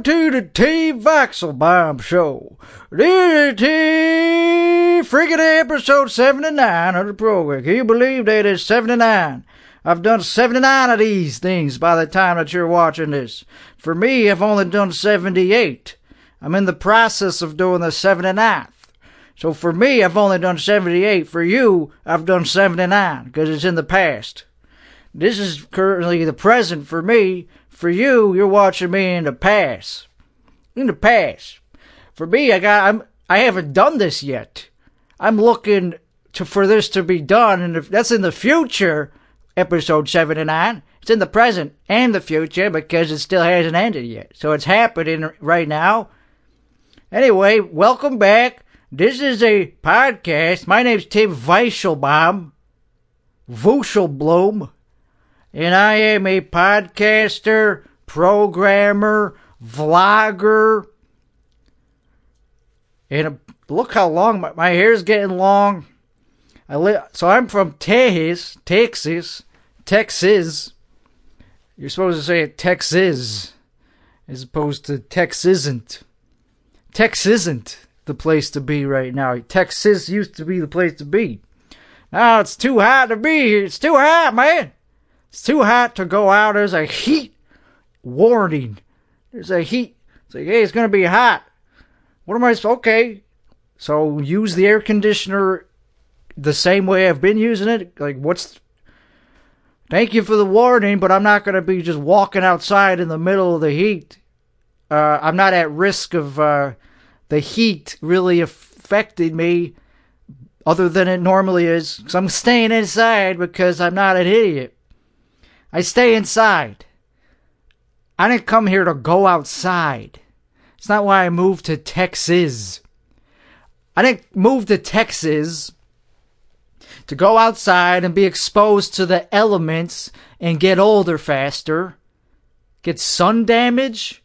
Welcome to the T Vaxelbaum Show. This is T freaking episode 79 of the program. Can you believe that it's 79? I've done 79 of these things by the time that you're watching this. For me, I've only done 78. I'm in the process of doing the 79th. So for me, I've only done 78. For you, I've done 79 because it's in the past. This is currently the present for me. For you, you're watching me in the past. In the past. For me, I got I'm I haven't done this yet. I'm looking to for this to be done and if that's in the future, episode 79. It's in the present and the future because it still hasn't ended yet. So it's happening right now. Anyway, welcome back. This is a podcast. My name's Tim Weisselbaum. Wuschelblom and I am a podcaster, programmer, vlogger. And look how long my, my hair's getting long. I so I'm from Texas, Texas, Texas. You're supposed to say Texas as opposed to Tex isn't. Tex isn't the place to be right now. Texas used to be the place to be. Now it's too hot to be here. It's too hot, man. It's too hot to go out. There's a heat warning. There's a heat. It's like, hey, it's going to be hot. What am I Okay. So use the air conditioner the same way I've been using it. Like, what's. Thank you for the warning, but I'm not going to be just walking outside in the middle of the heat. Uh, I'm not at risk of uh, the heat really affecting me other than it normally is. Because I'm staying inside because I'm not an idiot. I stay inside. I didn't come here to go outside. It's not why I moved to Texas. I didn't move to Texas to go outside and be exposed to the elements and get older faster. Get sun damage.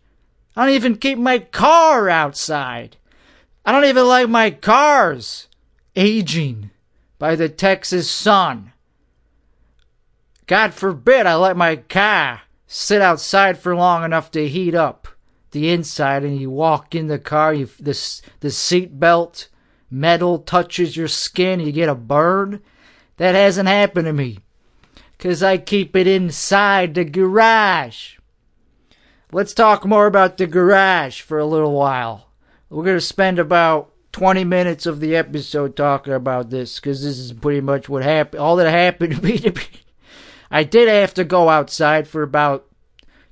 I don't even keep my car outside. I don't even like my cars aging by the Texas sun. God forbid I let my car sit outside for long enough to heat up the inside and you walk in the car, you the, the seat belt metal touches your skin, you get a burn. That hasn't happened to me. Cause I keep it inside the garage. Let's talk more about the garage for a little while. We're gonna spend about 20 minutes of the episode talking about this because this is pretty much what happened. All that happened to me to be I did have to go outside for about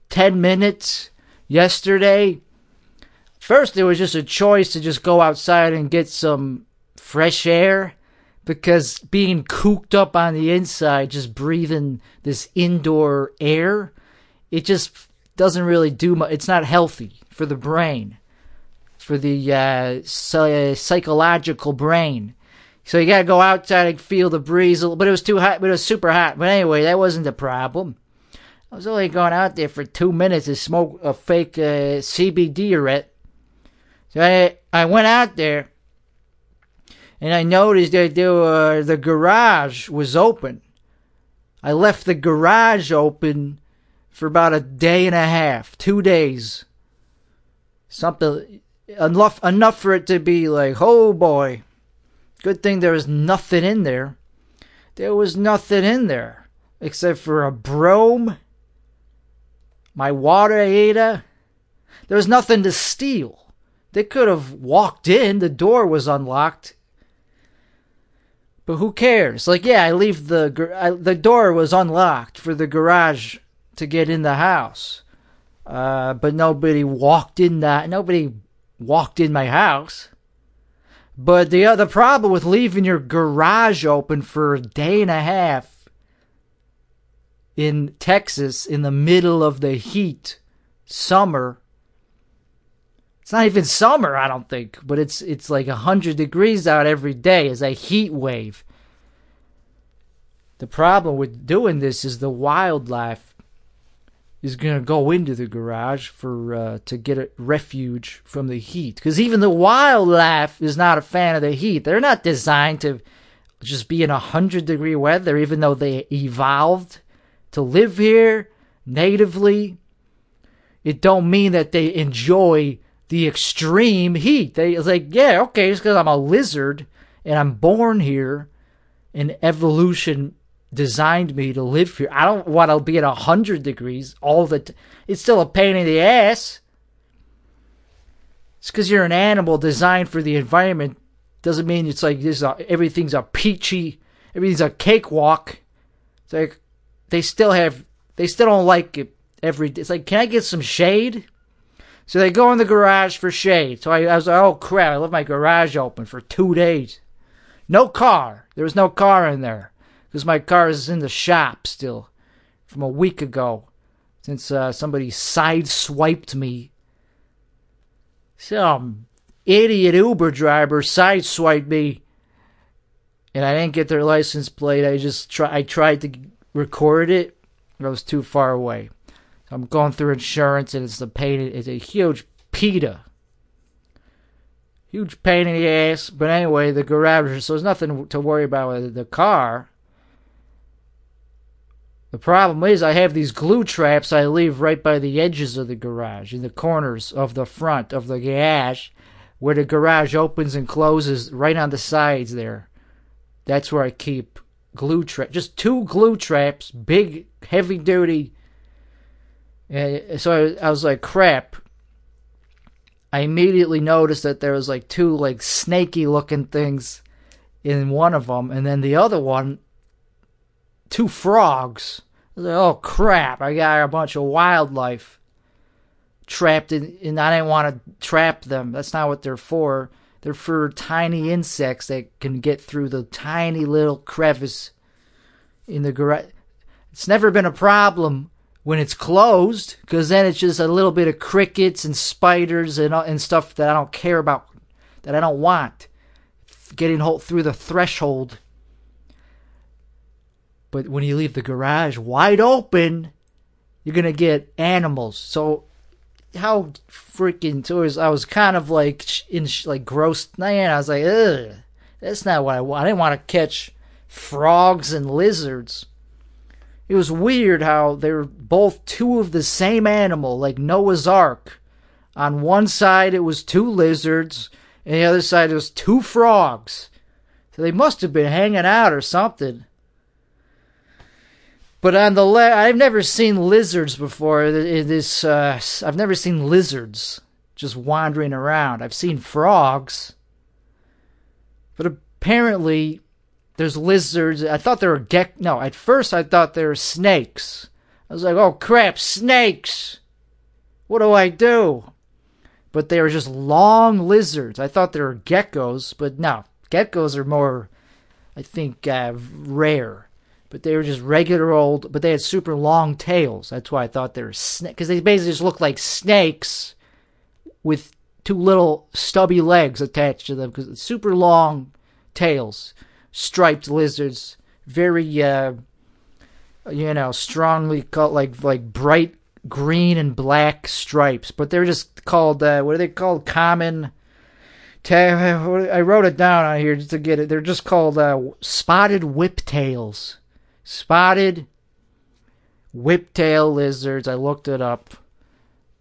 10 minutes yesterday. First, it was just a choice to just go outside and get some fresh air because being cooped up on the inside, just breathing this indoor air, it just doesn't really do much. It's not healthy for the brain, for the uh, psychological brain. So you gotta go outside and feel the breeze. Little, But it was too hot. But it was super hot. But anyway, that wasn't the problem. I was only going out there for two minutes to smoke a fake uh, CBD ret. So I I went out there, and I noticed that there were, the garage was open. I left the garage open for about a day and a half, two days. Something enough enough for it to be like, oh boy. Good thing there was nothing in there. There was nothing in there except for a broom, my water heater. There was nothing to steal. They could have walked in, the door was unlocked. But who cares? Like, yeah, I leave the I, the door was unlocked for the garage to get in the house. Uh, but nobody walked in that. Nobody walked in my house. But the other problem with leaving your garage open for a day and a half in Texas in the middle of the heat, summer. It's not even summer, I don't think, but it's it's like a hundred degrees out every day as a heat wave. The problem with doing this is the wildlife is going to go into the garage for uh, to get a refuge from the heat. Because even the wildlife is not a fan of the heat. They're not designed to just be in a hundred degree weather even though they evolved to live here natively. It don't mean that they enjoy the extreme heat. They it's like, yeah, okay, it's because I'm a lizard and I'm born here, and evolution designed me to live here. I don't want to be at hundred degrees all the. It's still a pain in the ass. It's because you're an animal designed for the environment. Doesn't mean it's like this. Uh, everything's a peachy. Everything's a cakewalk. It's like they still have. They still don't like it every. It's like, can I get some shade? So they go in the garage for shade. So I, I was like, oh crap, I left my garage open for two days. No car. There was no car in there. Because my car is in the shop still from a week ago. Since uh, somebody sideswiped me. Some idiot Uber driver sideswiped me. And I didn't get their license plate. I just try, I tried to record it. But I was too far away. I'm going through insurance and it's the pain. It's a huge PETA. Huge pain in the ass. But anyway, the garage, so there's nothing to worry about with the car. The problem is, I have these glue traps I leave right by the edges of the garage, in the corners of the front of the garage, where the garage opens and closes right on the sides there. That's where I keep glue traps. Just two glue traps, big, heavy duty and so I, I was like, crap. I immediately noticed that there was like two like snaky looking things in one of them, and then the other one, two frogs. Oh crap! I got a bunch of wildlife trapped in, and I didn't want to trap them. That's not what they're for. They're for tiny insects that can get through the tiny little crevice in the garage. It's never been a problem when it's closed because then it's just a little bit of crickets and spiders and and stuff that I don't care about that I don't want getting through the threshold. But when you leave the garage wide open, you're gonna get animals. So how freaking so was, I was kind of like in like gross. Man, I was like, ugh, that's not what I want. I didn't want to catch frogs and lizards it was weird how they were both two of the same animal, like Noah's Ark. On one side, it was two lizards, and the other side, it was two frogs. So they must have been hanging out or something. But on the left, I've never seen lizards before. This, uh, I've never seen lizards just wandering around. I've seen frogs, but apparently there's lizards. I thought they were geck. No, at first I thought they were snakes. I was like, oh crap, snakes! What do I do? But they were just long lizards. I thought they were geckos, but no, geckos are more, I think, uh, rare. But they were just regular old. But they had super long tails. That's why I thought they were snakes. Because they basically just looked like snakes with two little stubby legs attached to them. Because super long tails striped lizards, very uh, you know strongly called like like bright green and black stripes, but they're just called uh, what are they called? Common. I wrote it down on here just to get it. They're just called uh, spotted whiptails. Spotted whiptail lizards. I looked it up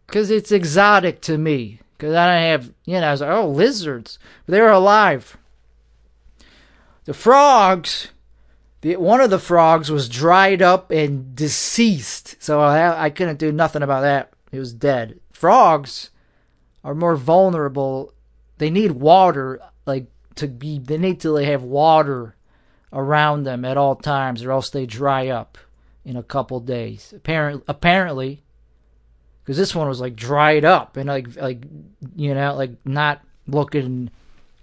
because it's exotic to me. Because I don't have, you know, I was like, oh, lizards. They're alive. The frogs, the, one of the frogs was dried up and deceased, so I, I couldn't do nothing about that. It was dead. Frogs are more vulnerable. They need water, like to be. They need to like, have water around them at all times, or else they dry up in a couple days. Apparently, apparently, because this one was like dried up and like like you know like not looking.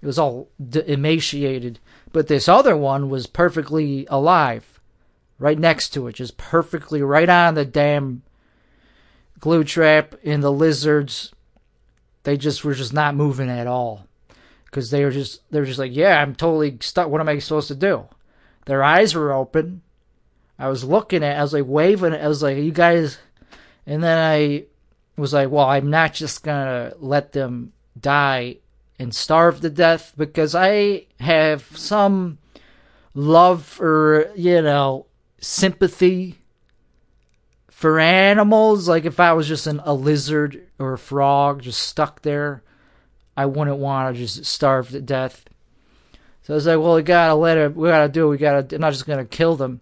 It was all emaciated. But this other one was perfectly alive, right next to it, just perfectly right on the damn glue trap. And the lizards, they just were just not moving at all, because they were just they were just like, yeah, I'm totally stuck. What am I supposed to do? Their eyes were open. I was looking at, I was like waving. I was like, you guys, and then I was like, well, I'm not just gonna let them die and starve to death because I have some love or, you know, sympathy for animals, like if I was just an, a lizard or a frog just stuck there, I wouldn't want to just starve to death. So I was like, well, we gotta let it. We gotta do. It. We gotta. I'm not just gonna kill them.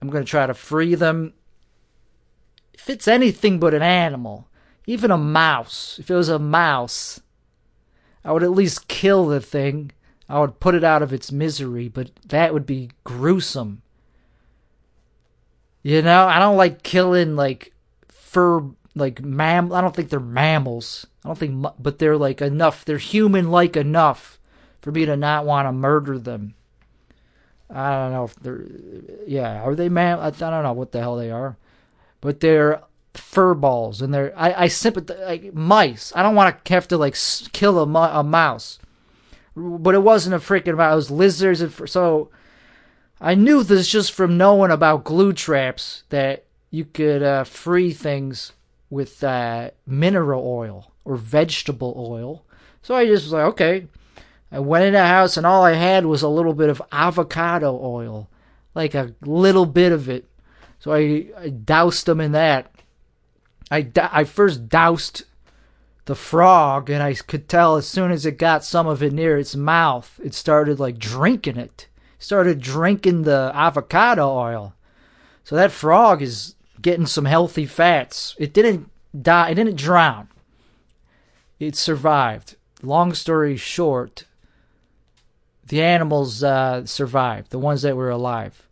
I'm gonna try to free them. If it's anything but an animal, even a mouse, if it was a mouse, I would at least kill the thing. I would put it out of its misery, but that would be gruesome. You know, I don't like killing like fur like mam. I don't think they're mammals. I don't think, but they're like enough. They're human like enough for me to not want to murder them. I don't know if they're, yeah, are they man? I don't know what the hell they are, but they're fur balls and they're. I I sympathize like mice. I don't want to have to like kill a, a mouse, but it wasn't a freaking mouse. It was lizards and so. I knew this just from knowing about glue traps that you could uh, free things with uh, mineral oil or vegetable oil. So I just was like, okay, I went in the house and all I had was a little bit of avocado oil, like a little bit of it. So I, I doused them in that. I, I first doused the frog, and I could tell as soon as it got some of it near its mouth, it started like drinking it. Started drinking the avocado oil. So that frog is getting some healthy fats. It didn't die. It didn't drown. It survived. Long story short, the animals uh, survived, the ones that were alive.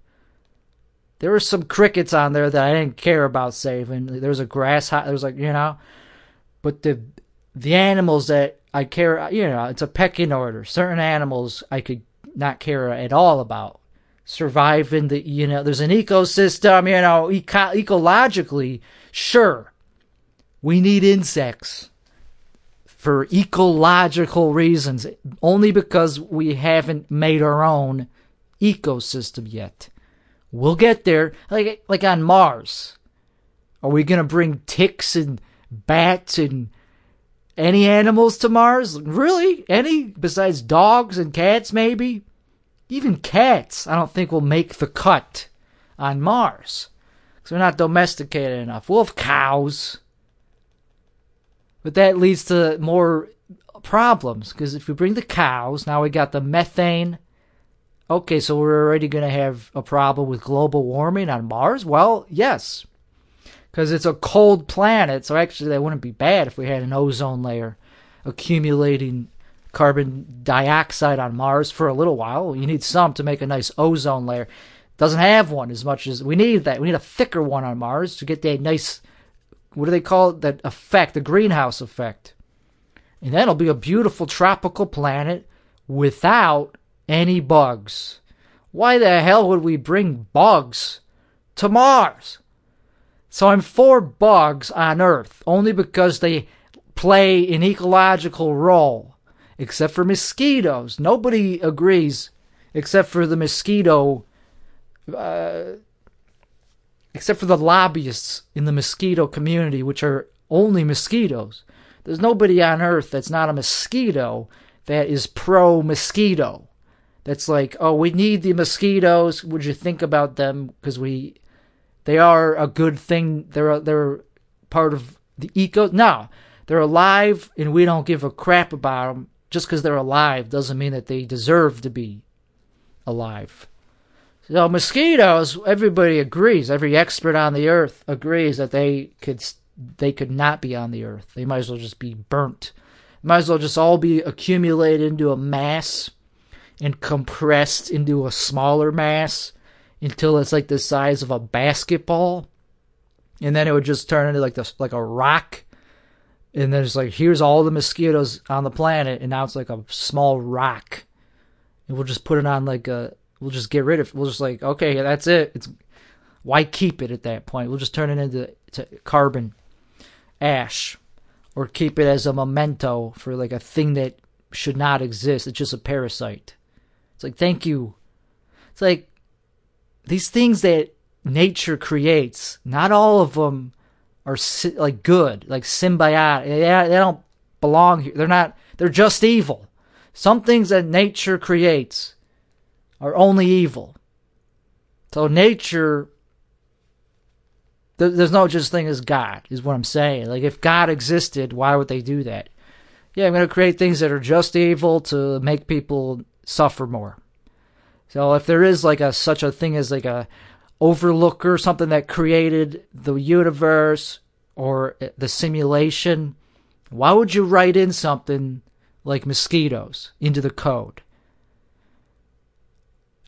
There were some crickets on there that I didn't care about saving. There was a grasshopper. There was like you know, but the the animals that I care, you know, it's a pecking order. Certain animals I could not care at all about surviving the you know there's an ecosystem you know eco- ecologically sure we need insects for ecological reasons, only because we haven't made our own ecosystem yet. We'll get there, like like on Mars. Are we gonna bring ticks and bats and any animals to Mars? Really? Any besides dogs and cats? Maybe. Even cats, I don't think will make the cut on Mars because they're not domesticated enough. We'll have cows. But that leads to more problems because if we bring the cows, now we got the methane. Okay, so we're already going to have a problem with global warming on Mars? Well, yes. Because it's a cold planet, so actually that wouldn't be bad if we had an ozone layer accumulating carbon dioxide on Mars for a little while. You need some to make a nice ozone layer. Doesn't have one as much as we need that. We need a thicker one on Mars to get that nice what do they call it? That effect, the greenhouse effect. And that'll be a beautiful tropical planet without any bugs. Why the hell would we bring bugs to Mars? So I'm for bugs on Earth only because they play an ecological role, except for mosquitoes. Nobody agrees, except for the mosquito uh, except for the lobbyists in the mosquito community, which are only mosquitoes. There's nobody on earth that's not a mosquito that is pro mosquito. That's like, oh, we need the mosquitoes. Would you think about them? Because we, they are a good thing. They're they're part of the eco. No, they're alive, and we don't give a crap about them. Just because they're alive doesn't mean that they deserve to be alive. So mosquitoes, everybody agrees. Every expert on the earth agrees that they could they could not be on the earth. They might as well just be burnt. Might as well just all be accumulated into a mass and compressed into a smaller mass until it's like the size of a basketball, and then it would just turn into like this like a rock. And then it's like here's all the mosquitoes on the planet, and now it's like a small rock, and we'll just put it on like a We'll just get rid of. We'll just like okay, that's it. It's why keep it at that point? We'll just turn it into carbon ash, or keep it as a memento for like a thing that should not exist. It's just a parasite. It's like thank you. It's like these things that nature creates. Not all of them are like good, like symbiotic. They, they don't belong here. They're not. They're just evil. Some things that nature creates are only evil. So nature there's no such thing as God, is what I'm saying. Like, if God existed, why would they do that? Yeah, I'm going to create things that are just evil to make people suffer more. So if there is like a such a thing as like a overlooker, something that created the universe or eh, the simulation, why would you write in something like mosquitoes into the code?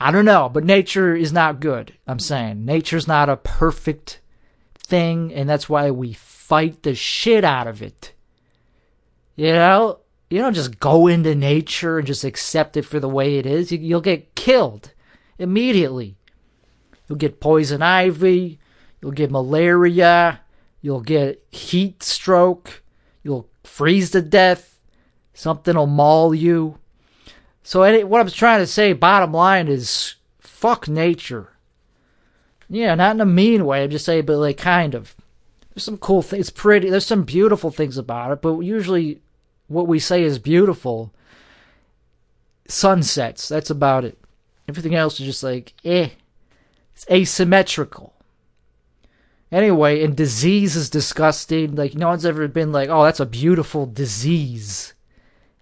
I don't know, but nature is not good. I'm saying nature's not a perfect thing, and that's why we fight the shit out of it. You know, you don't just go into nature and just accept it for the way it is. You'll get killed immediately. You'll get poison ivy. You'll get malaria. You'll get heat stroke. You'll freeze to death. Something will maul you. So, what I'm trying to say, bottom line, is fuck nature. Yeah, not in a mean way. I'm just saying, but like kind of. There's some cool things. It's pretty. There's some beautiful things about it, but usually, what we say is beautiful. Sunsets. That's about it. Everything else is just like eh. It's asymmetrical. Anyway, and disease is disgusting. Like no one's ever been like, oh, that's a beautiful disease.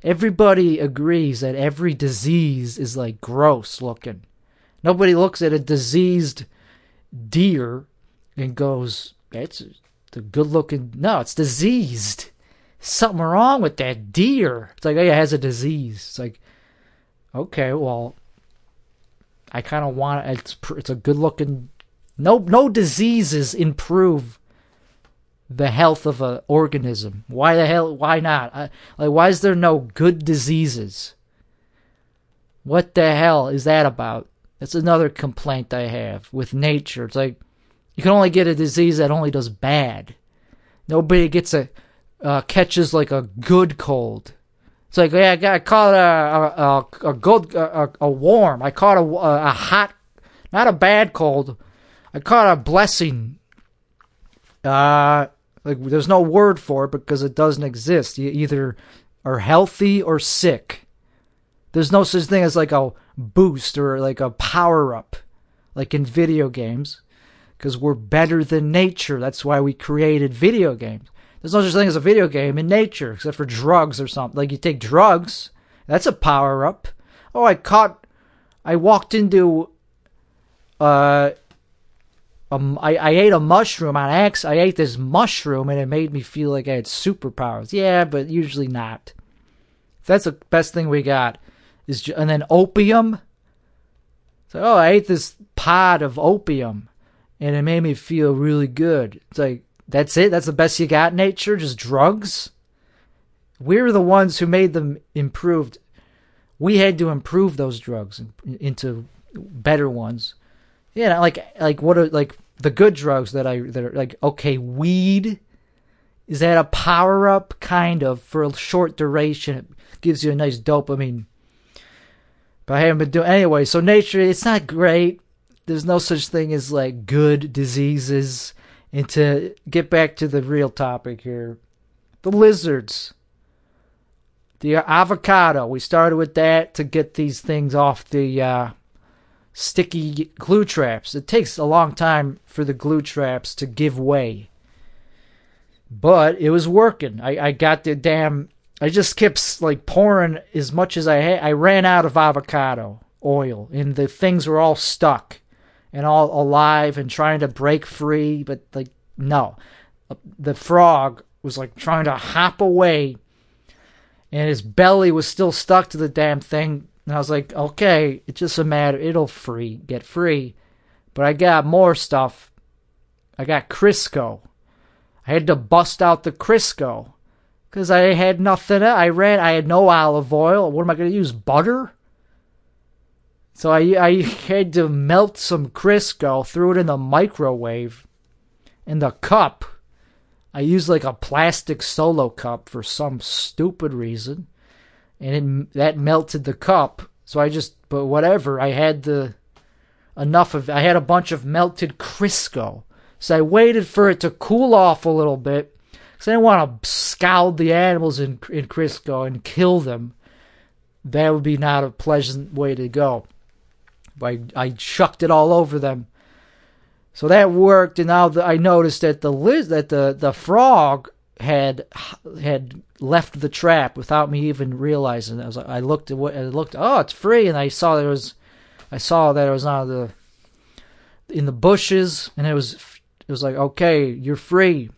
Everybody agrees that every disease is like gross looking. Nobody looks at a diseased deer and goes, "That's the good looking." No, it's diseased. Something wrong with that deer. It's like, oh, yeah, it has a disease. It's like, okay, well, I kind of want it's it's a good looking. No, no diseases improve the health of an organism. Why the hell? Why not? I, like, why is there no good diseases? What the hell is that about? That's another complaint I have with nature. It's like you can only get a disease that only does bad. Nobody gets a uh, catches like a good cold. It's like yeah, I got caught a a, a, a good a, a warm. I caught a, a hot, not a bad cold. I caught a blessing. Uh, like there's no word for it because it doesn't exist. You either are healthy or sick. There's no such thing as like a boost or like a power up, like in video games, because we're better than nature. That's why we created video games. There's no such thing as a video game in nature, except for drugs or something. Like you take drugs, that's a power up. Oh, I caught, I walked into, uh, um, I, I ate a mushroom on X. I ate this mushroom and it made me feel like I had superpowers. Yeah, but usually not. That's the best thing we got is and then opium. So oh, I ate this pod of opium, and it made me feel really good. It's like that's it. That's the best you got, nature. Just drugs. We're the ones who made them improved. We had to improve those drugs into better ones. Yeah, like like what are like the good drugs that I that are like okay, weed. Is that a power up kind of for a short duration? It gives you a nice dopamine but I haven't been doing anyway. So nature, it's not great. There's no such thing as like good diseases. And to get back to the real topic here, the lizards, the avocado. We started with that to get these things off the uh, sticky glue traps. It takes a long time for the glue traps to give way. But it was working. I, I got the damn I just kept like pouring as much as I had. I ran out of avocado oil, and the things were all stuck and all alive and trying to break free. But like, no, the frog was like trying to hop away, and his belly was still stuck to the damn thing. And I was like, okay, it's just a matter. It'll free get free. But I got more stuff. I got Crisco. I had to bust out the Crisco because I had nothing. I ran. I had no olive oil. What am I going to use? Butter. So I I had to melt some Crisco, threw it in the microwave, in the cup. I used like a plastic solo cup for some stupid reason, and it, that melted the cup. So I just, but whatever. I had the enough of. I had a bunch of melted Crisco. So I waited for it to cool off a little bit because I didn't want to scald the animals in, in Crisco and kill them. That would be not a pleasant way to go. But I, I chucked it all over them. So that worked, and now the, I noticed that the liz that the the frog had had left the trap without me even realizing. I was I looked at what I looked. Oh, it's free, and I saw there was, I saw that it was on the in the bushes, and it was it was like, okay, you're free.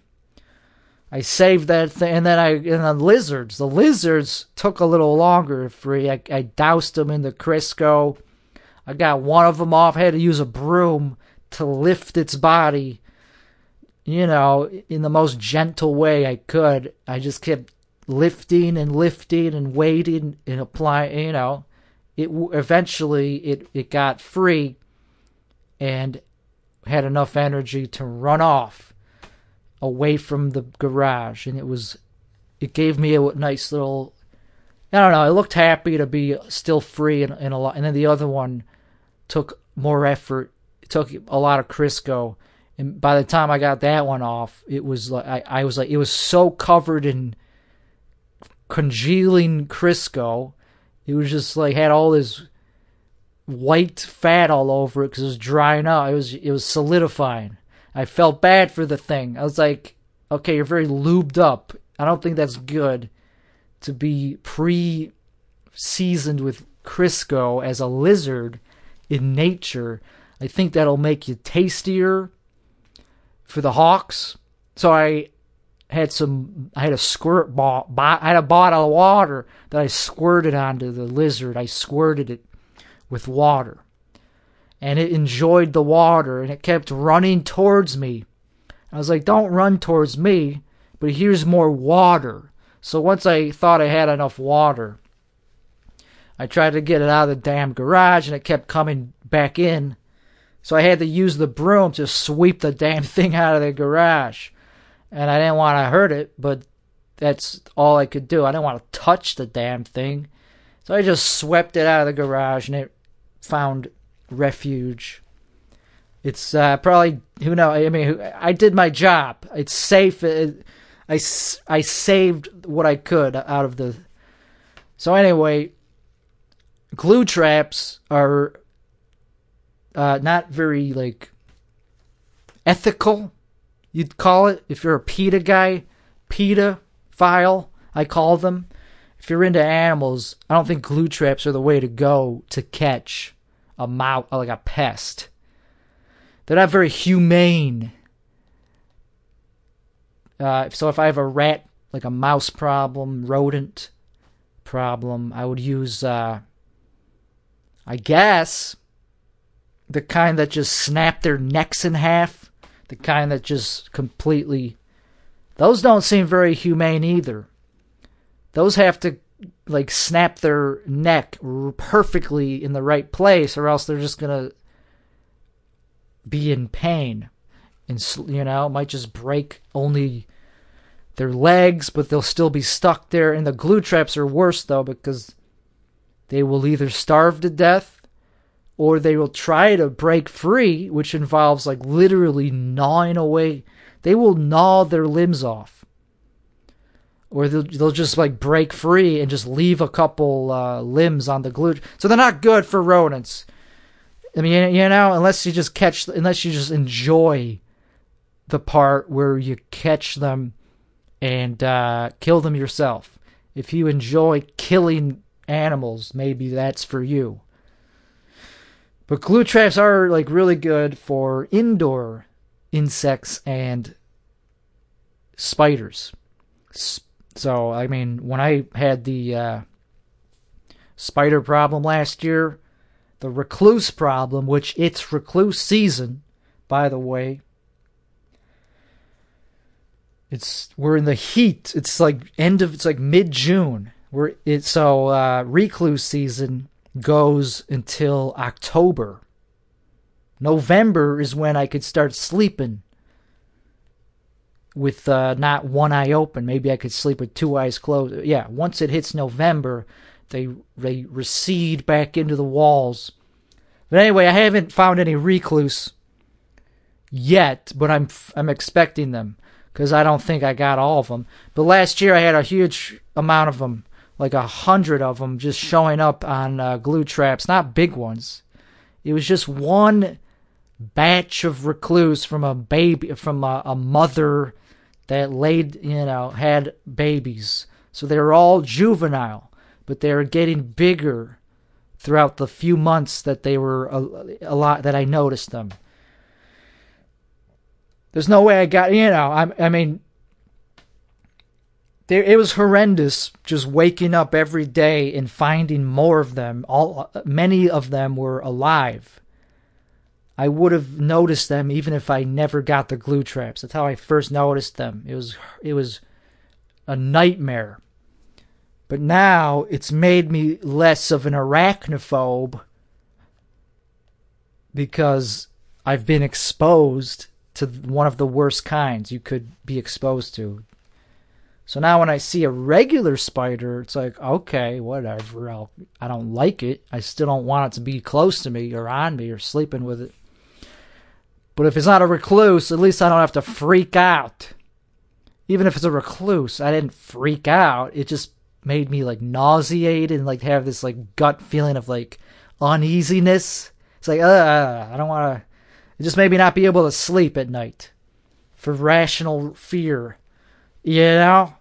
I saved that thing, and then I and the lizards. The lizards took a little longer free. I, I doused them in the Crisco. I got one of them off. I had to use a broom to lift its body, you know, in the most gentle way I could. I just kept lifting and lifting and waiting and applying, you know. It eventually it it got free and had enough energy to run off away from the garage and it was it gave me a nice little I don't know, I looked happy to be still free and, and a lot and then the other one took more effort It took a lot of Crisco. And by the time I got that one off, it was like I, I was like it was so covered in congealing Crisco. It was just like had all this white fat all over it because it was drying out. It was it was solidifying. I felt bad for the thing. I was like, okay, you're very lubed up. I don't think that's good to be pre seasoned with Crisco as a lizard in nature I think that'll make you tastier for the Hawks. So I had some. I had a squirt ball. I had a bottle of water that I squirted onto the lizard. I squirted it with water, and it enjoyed the water, and it kept running towards me. I was like, "Don't run towards me!" But here's more water. So once I thought I had enough water, I tried to get it out of the damn garage, and it kept coming back in so I had to use the broom to sweep the damn thing out of the garage. And I didn't want to hurt it, but that's all I could do. I didn't want to touch the damn thing. So I just swept it out of the garage and it found refuge. It's uh, probably, who knows? I mean, I did my job. It's safe. It, I, I saved what I could out of the. So, anyway, glue traps are uh, not very like ethical. You'd call it if you're a PETA guy, PETA file. I call them. If you're into animals, I don't think glue traps are the way to go to catch a mouse like a pest. They're not very humane. Uh, so if I have a rat, like a mouse problem, rodent problem, I would use, uh, I guess, the kind that just snap their necks in half, the kind that just completely. Those don't seem very humane either. Those have to like snap their neck perfectly in the right place, or else they're just gonna be in pain, and you know might just break only their legs, but they'll still be stuck there. And the glue traps are worse though because they will either starve to death or they will try to break free, which involves like literally gnawing away. They will gnaw their limbs off. Or they'll, they'll just like break free and just leave a couple uh, limbs on the glue. So they're not good for rodents. I mean, you know, unless you just catch, unless you just enjoy the part where you catch them and uh, kill them yourself. If you enjoy killing animals, maybe that's for you. But glue traps are like really good for indoor insects and spiders. So, I mean, when I had the uh, spider problem last year, the recluse problem, which it's recluse season, by the way. It's we're in the heat. It's like end of it's like mid June. We're it so uh, recluse season goes until October. November is when I could start sleeping with uh, not one eye open. Maybe I could sleep with two eyes closed. Yeah, once it hits November, they they recede back into the walls. But anyway, I haven't found any recluse yet, but I'm I'm expecting them because I don't think I got all of them. But last year I had a huge amount of them like a hundred of them just showing up on uh, glue traps, not big ones. It was just one batch of recluse from a baby from a, a mother that laid you know had babies so they were all juvenile but they were getting bigger throughout the few months that they were a, a lot that i noticed them there's no way i got you know i, I mean there, it was horrendous just waking up every day and finding more of them all many of them were alive I would have noticed them even if I never got the glue traps. That's how I first noticed them. It was it was a nightmare. But now it's made me less of an arachnophobe because I've been exposed to one of the worst kinds you could be exposed to. So now when I see a regular spider, it's like, okay, whatever. I'll, I don't like it. I still don't want it to be close to me or on me or sleeping with it. But if it's not a recluse, at least I don't have to freak out. Even if it's a recluse, I didn't freak out. It just made me like nauseated and like have this like gut feeling of like uneasiness. It's like, uh, I don't want to. It just made me not be able to sleep at night for rational fear, you know.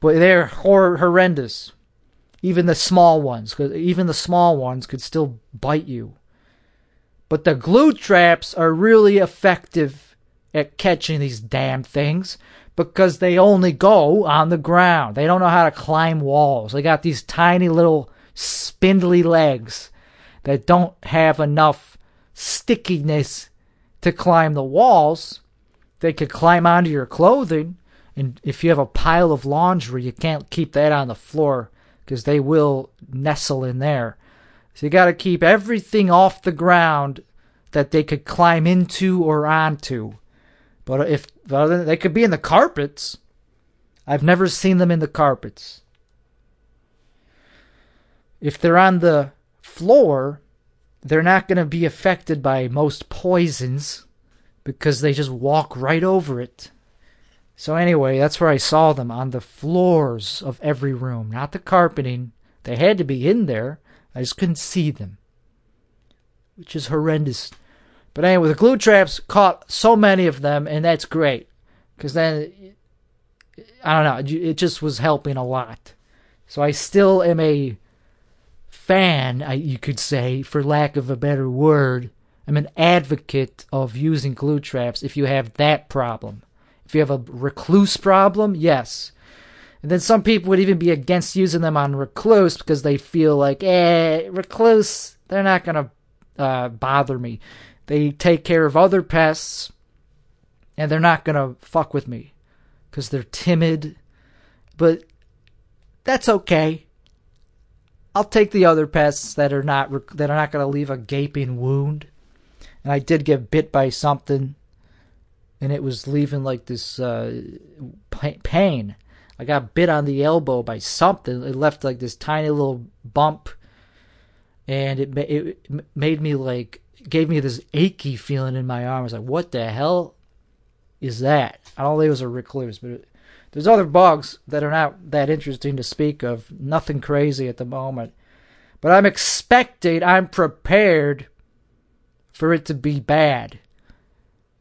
But they're hor- horrendous. Even the small ones, cause even the small ones could still bite you. But the glue traps are really effective at catching these damn things because they only go on the ground. They don't know how to climb walls. They got these tiny little spindly legs that don't have enough stickiness to climb the walls. They could climb onto your clothing. And if you have a pile of laundry, you can't keep that on the floor because they will nestle in there. So you got to keep everything off the ground that they could climb into or onto. But if they could be in the carpets, I've never seen them in the carpets. If they're on the floor, they're not going to be affected by most poisons because they just walk right over it. So anyway, that's where I saw them on the floors of every room, not the carpeting. They had to be in there, I just couldn't see them, which is horrendous. But anyway, the glue traps caught so many of them, and that's great because then I don't know, it just was helping a lot. So I still am a fan, you could say, for lack of a better word. I'm an advocate of using glue traps if you have that problem. If you have a recluse problem, yes. And then some people would even be against using them on recluse because they feel like, eh, recluse, they're not going to uh, bother me. They take care of other pests and they're not going to fuck with me because they're timid. But that's okay. I'll take the other pests that are not that are not going to leave a gaping wound. And I did get bit by something, and it was leaving like this uh, pain. I got bit on the elbow by something. It left like this tiny little bump, and it it made me like gave me this achy feeling in my arm. I was like, "What the hell is that?" I don't think it was a recluse, but it, there's other bugs that are not that interesting to speak of. Nothing crazy at the moment, but I'm expecting, I'm prepared for it to be bad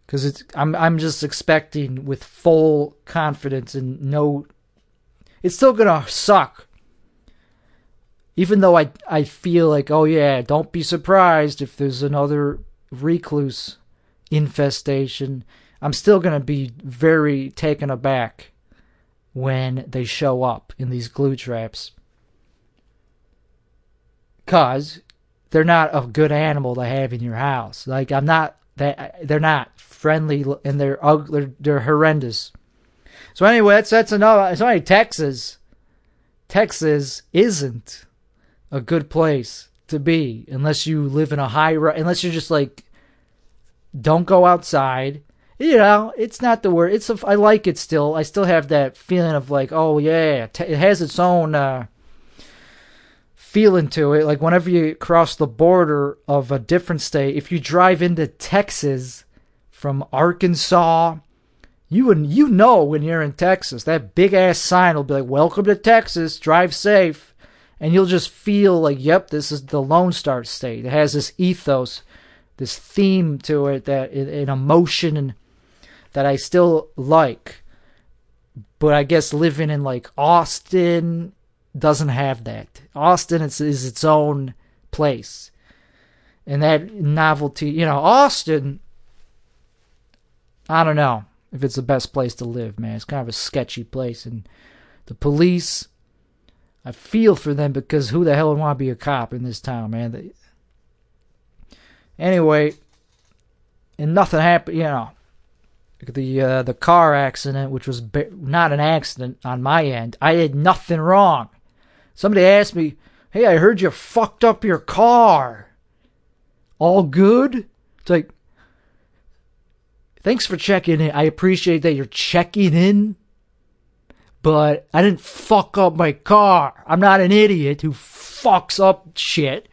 because it's I'm I'm just expecting with full confidence and no it's still gonna suck. Even though I I feel like, oh yeah, don't be surprised if there's another recluse infestation. I'm still gonna be very taken aback when they show up in these glue traps. Cause they're not a good animal to have in your house. Like I'm not that they're not friendly and they're ugly. They're, they're horrendous. So anyway, that's that's enough. It's only Texas. Texas isn't a good place to be unless you live in a high unless you're just like don't go outside. You know, it's not the word. It's a, I like it still. I still have that feeling of like, oh yeah, it has its own uh, feeling to it. Like whenever you cross the border of a different state, if you drive into Texas from Arkansas you would you know when you're in Texas, that big ass sign will be like, "Welcome to Texas, drive safe," and you'll just feel like, "Yep, this is the Lone Star State." It has this ethos this theme to it that an emotion that I still like. But I guess living in like Austin doesn't have that. Austin is, is its own place. And that novelty, you know, Austin, I don't know if it's the best place to live, man. It's kind of a sketchy place. And the police, I feel for them because who the hell would want to be a cop in this town, man? They, anyway, and nothing happened, you know. The uh, the car accident, which was not an accident on my end, I did nothing wrong. Somebody asked me, "Hey, I heard you fucked up your car. All good?" It's like, thanks for checking in. I appreciate that you're checking in, but I didn't fuck up my car. I'm not an idiot who fucks up shit.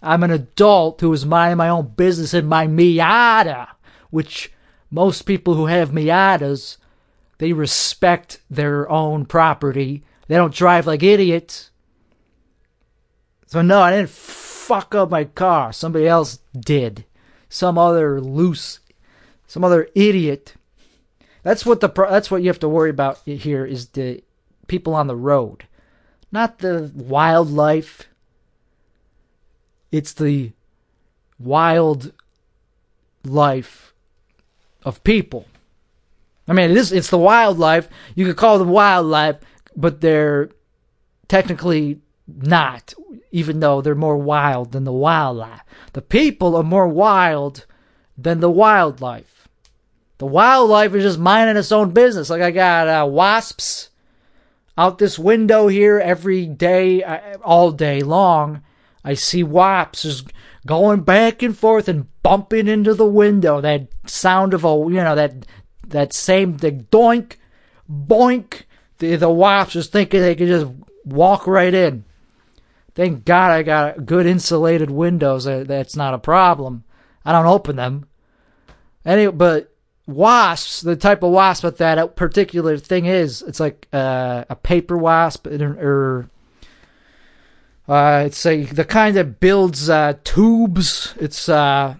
I'm an adult who is minding my own business in my Miata, which most people who have Miatas, they respect their own property. They don't drive like idiots. So no, I didn't fuck up my car. Somebody else did. Some other loose, some other idiot. That's what the that's what you have to worry about here is the people on the road, not the wildlife. It's the wild life of people. I mean, it is it's the wildlife. You could call them wildlife, but they're technically not, even though they're more wild than the wildlife. The people are more wild than the wildlife. The wildlife is just minding its own business. Like I got uh, wasps out this window here every day, uh, all day long. I see wasps just going back and forth and bumping into the window. That sound of a, you know, that that same the doink, boink. The, the wasps just thinking they could just walk right in. Thank God I got good insulated windows. That's not a problem. I don't open them. Anyway, but wasps, the type of wasp that that particular thing is, it's like uh, a paper wasp or uh, it's a, the kind that builds uh, tubes. It's uh,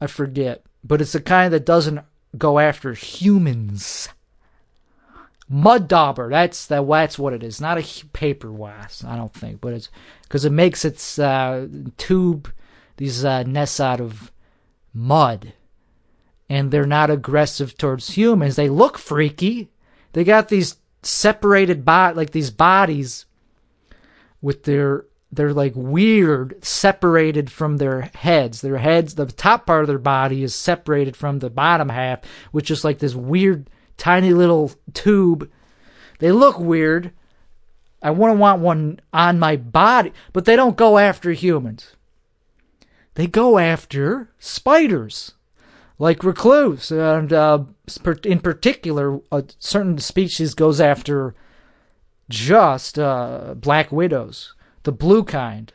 I forget, but it's the kind that doesn't go after humans. Mud dauber. That's that. That's what it is. Not a paper wasp. I don't think, but it's because it makes its uh, tube these uh, nests out of mud, and they're not aggressive towards humans. They look freaky. They got these separated bot like these bodies with their they're like weird separated from their heads their heads the top part of their body is separated from the bottom half which is like this weird tiny little tube. They look weird. I wouldn't want one on my body, but they don't go after humans. They go after spiders, like recluse, and uh, in particular, a certain species goes after just uh, black widows, the blue kind.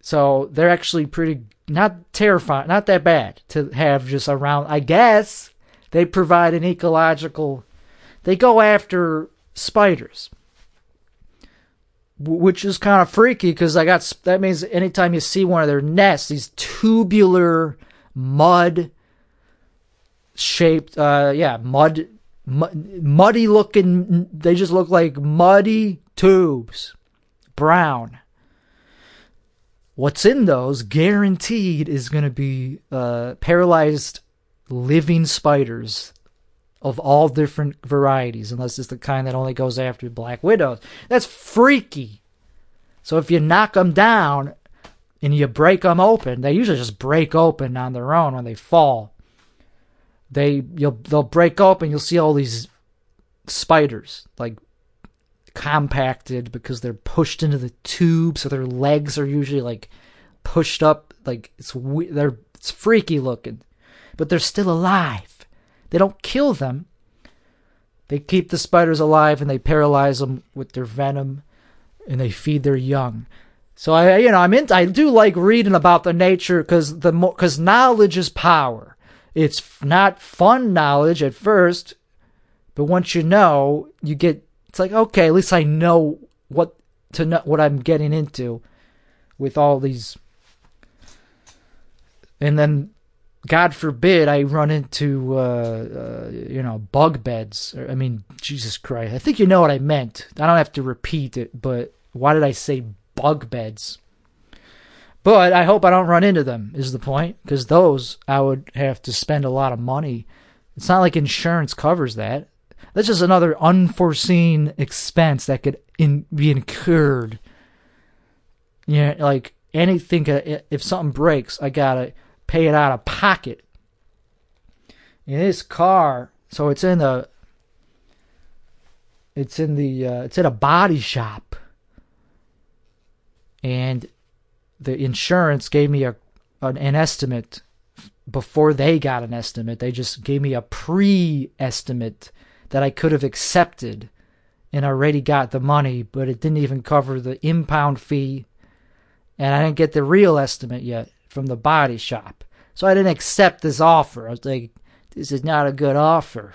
So they're actually pretty not terrifying, not that bad to have just around. I guess they provide an ecological. They go after spiders, which is kind of freaky because I got that means anytime you see one of their nests, these tubular mud shaped, uh, yeah, mud, mud, muddy looking. They just look like muddy tubes, brown. What's in those guaranteed is going to be uh, paralyzed living spiders of all different varieties, unless it's the kind that only goes after black widows. That's freaky. So if you knock them down and you break them open, they usually just break open on their own when they fall. They you'll they'll break open. You'll see all these spiders like compacted because they're pushed into the tube, so their legs are usually like pushed up. Like it's they're it's freaky looking but they're still alive. They don't kill them. They keep the spiders alive and they paralyze them with their venom and they feed their young. So I, you know, I'm in, I do like reading about the nature because the because knowledge is power. It's not fun knowledge at first, but once you know, you get. It's like okay, at least I know what to know what I'm getting into with all these and then God forbid I run into, uh, uh, you know, bug beds. I mean, Jesus Christ. I think you know what I meant. I don't have to repeat it, but why did I say bug beds? But I hope I don't run into them, is the point. Because those, I would have to spend a lot of money. It's not like insurance covers that. That's just another unforeseen expense that could in, be incurred. Yeah, you know, like anything, if something breaks, I gotta pay it out of pocket. In this car, so it's in the it's in the uh, it's in a body shop, and the insurance gave me a an, an estimate before they got an estimate. They just gave me a pre-estimate that I could have accepted and already got the money, but it didn't even cover the impound fee, and I didn't get the real estimate yet from the body shop. So I didn't accept this offer. I was like, this is not a good offer.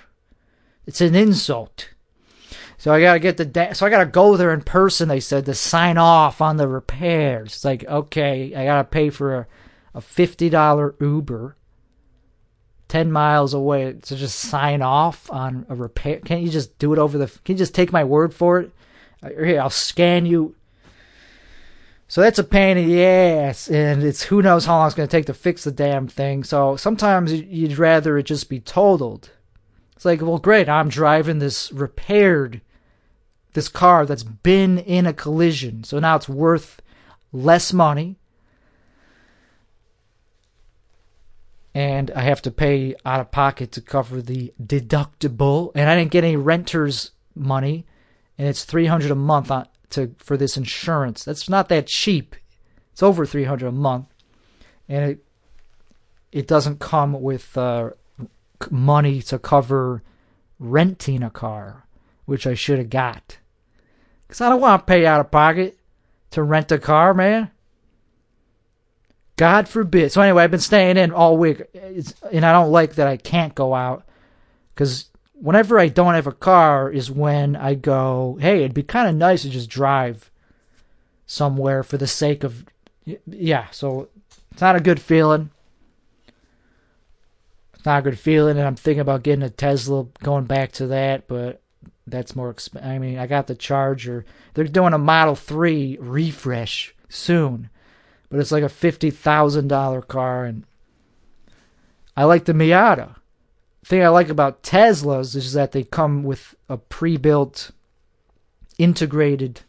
It's an insult. So I gotta get the da- so I gotta go there in person. They said to sign off on the repairs. It's like okay, I gotta pay for a, a fifty dollar Uber, ten miles away to just sign off on a repair. Can't you just do it over the? Can you just take my word for it? Uh, here, I'll scan you so that's a pain in the ass, and it's who knows how long it's going to take to fix the damn thing. So sometimes you'd rather it just be totaled. It's like, well, great, I'm driving this repaired, this car that's been in a collision, so now it's worth less money. And I have to pay out of pocket to cover the deductible, and I didn't get any renter's money, and it's three hundred a month on to for this insurance. That's not that cheap. It's over 300 a month. And it it doesn't come with uh, money to cover renting a car, which I should have got. Cuz I don't want to pay out of pocket to rent a car, man. God forbid. So anyway, I've been staying in all week, it's, and I don't like that I can't go out because whenever I don't have a car is when I go, hey, it'd be kind of nice to just drive somewhere for the sake of, yeah. So it's not a good feeling. It's not a good feeling, and I'm thinking about getting a Tesla, going back to that, but that's more expensive. I mean, I got the Charger. They're doing a Model 3 refresh soon, but it's like a $50,000 car, and I like the Miata thing I like about Teslas is that they come with a pre-built, integrated,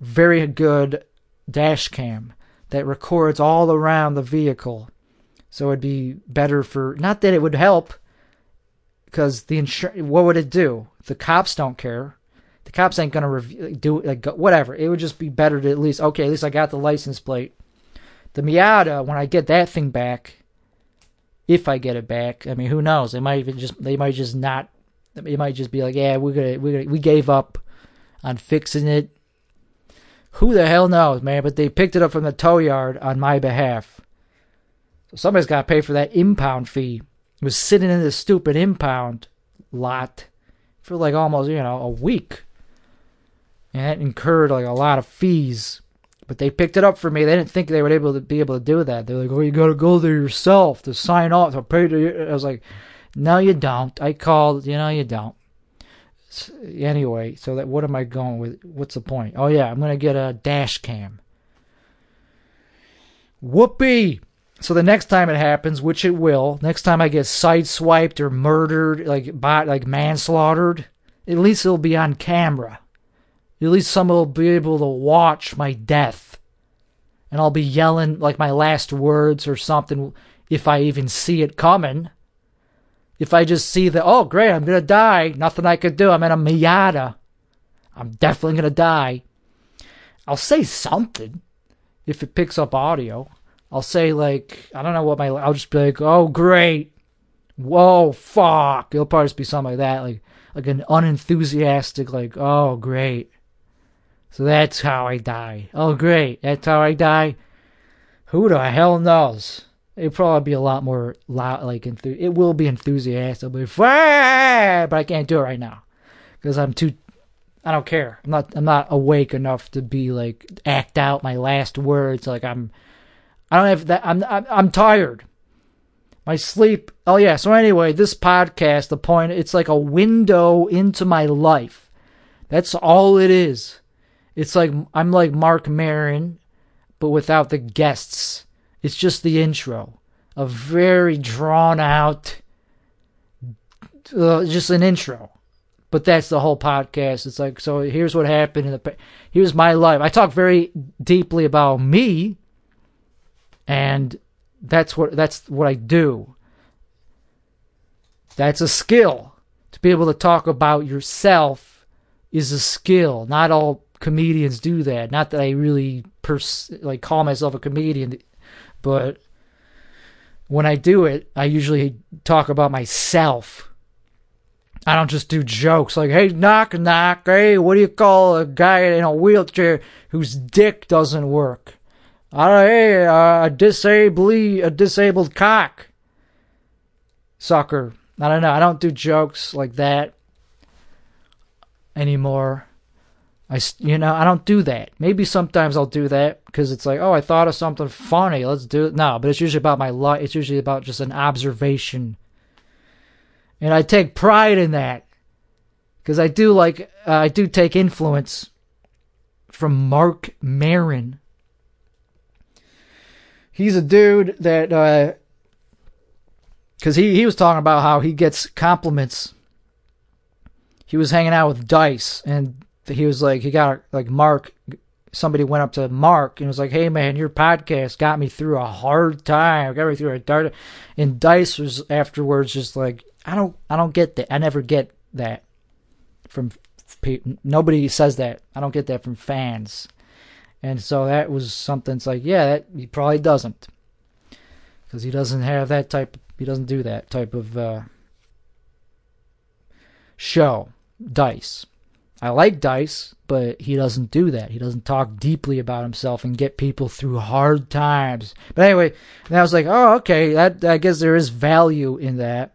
very good dash cam that records all around the vehicle. So it'd be better for not that it would help because the insurance. What would it do? The cops don't care. The cops ain't gonna review, do like whatever. It would just be better to at least okay. At least I got the license plate. The Miata, when I get that thing back, if I get it back. I mean, who knows? They might even just they might just not. It might just be like, yeah, we're gonna we we gave up on fixing it. Who the hell knows, man? But they picked it up from the tow yard on my behalf. So somebody's got to pay for that impound fee. Was sitting in this stupid impound lot for like almost you know a week, and it incurred like a lot of fees. But they picked it up for me. They didn't think they would able to be able to do that. They're like, "Oh, you got to go there yourself to sign off to pay." To I was like, "No, you don't." I called. You know, you don't. Anyway, so that what am I going with? What's the point? Oh yeah, I'm gonna get a dash cam. Whoopee! So the next time it happens, which it will, next time I get sideswiped or murdered, like bot, like manslaughtered, at least it'll be on camera. At least someone will be able to watch my death. And I'll be yelling like my last words or something if I even see it coming. If I just see that, oh, great, I'm to die. Nothing I could do. I'm in a Miata. I'm definitely to die. I'll say something if it picks up audio. I'll say, like, I don't know what my, I'll just be like, oh, great. Whoa, fuck. It'll probably just be something like that. Like, like an unenthusiastic, like, oh, great. So that's how I die. Oh, great. That's how I die. Who the hell knows? It'll probably be a lot more loud, like enthu- it will be enthusiastic, but, but I can't do it right now because I'm too. I don't care. I'm not. I'm not awake enough to be like act out my last words. Like I'm. I don't have that. I'm I'm, I'm tired. My sleep. Oh yeah. So anyway, this podcast, the point, it's like a window into my life. That's all it is. It's like I'm like Marc Maron, but without the guests. It's just the intro, a very drawn out, uh, just an intro. But that's the whole podcast. It's like so. Here's what happened in the. Here's my life. I talk very deeply about me, and that's what that's what I do. That's a skill. To be able to talk about yourself is a skill. Not all comedians do that. Not that I really pers- like call myself a comedian, but when I do it, I usually talk about myself. I don't just do jokes like, "Hey, knock knock, hey, what do you call a guy in a wheelchair whose dick doesn't work?" Hey, uh, a disabled a disabled cock sucker. I don't know. I don't do jokes like that anymore. I, you know, I don't do that. Maybe sometimes I'll do that because it's like, oh, I thought of something funny. Let's do it. No, but it's usually about my life. It's usually about just an observation. And I take pride in that because I do like, uh, I do take influence from Marc Maron. He's a dude that, uh, because he, he was talking about how he gets compliments. He was hanging out with Dice and he was like, he got like Marc. Somebody went up to Marc and was like, "Hey man, your podcast got me through a hard time. Got me through a dark." And Dice was afterwards just like, "I don't, I don't get that. I never get that from people. Nobody says that. I don't get that from fans." And so that was something. It's like, yeah, that, he probably doesn't, because he doesn't have that type. He doesn't do that type of uh, show. Dice. I like Dice, but he doesn't do that. He doesn't talk deeply about himself and get people through hard times. But anyway, and I was like, oh, okay, that I guess there is value in that.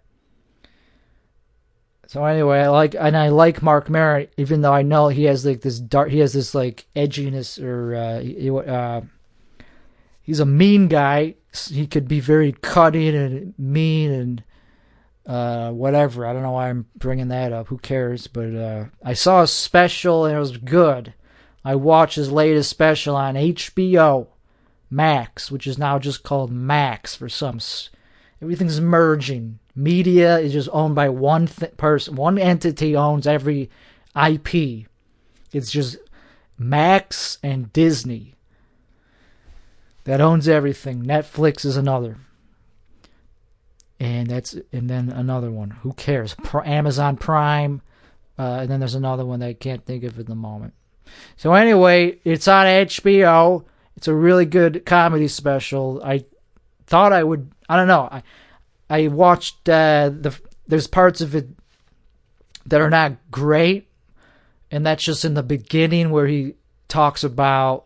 So anyway, I like and I like Marc Maron, even though I know he has like this dark, he has this like edginess or uh, he, uh, he's a mean guy. He could be very cutting and mean and uh, whatever. I don't know why I'm bringing that up. Who cares? But uh, I saw a special and it was good. I watched his latest special on HBO Max, which is now just called Max for some. Everything's merging. Media is just owned by one th- person. One entity owns every IP. It's just Max and Disney that owns everything. Netflix is another and that's and then another one. Who cares? Amazon Prime, uh, and then there's another one that I can't think of at the moment. So anyway, it's on HBO. It's a really good comedy special. I thought I would. I don't know. I I watched uh, the. There's parts of it that are not great, and that's just in the beginning where he talks about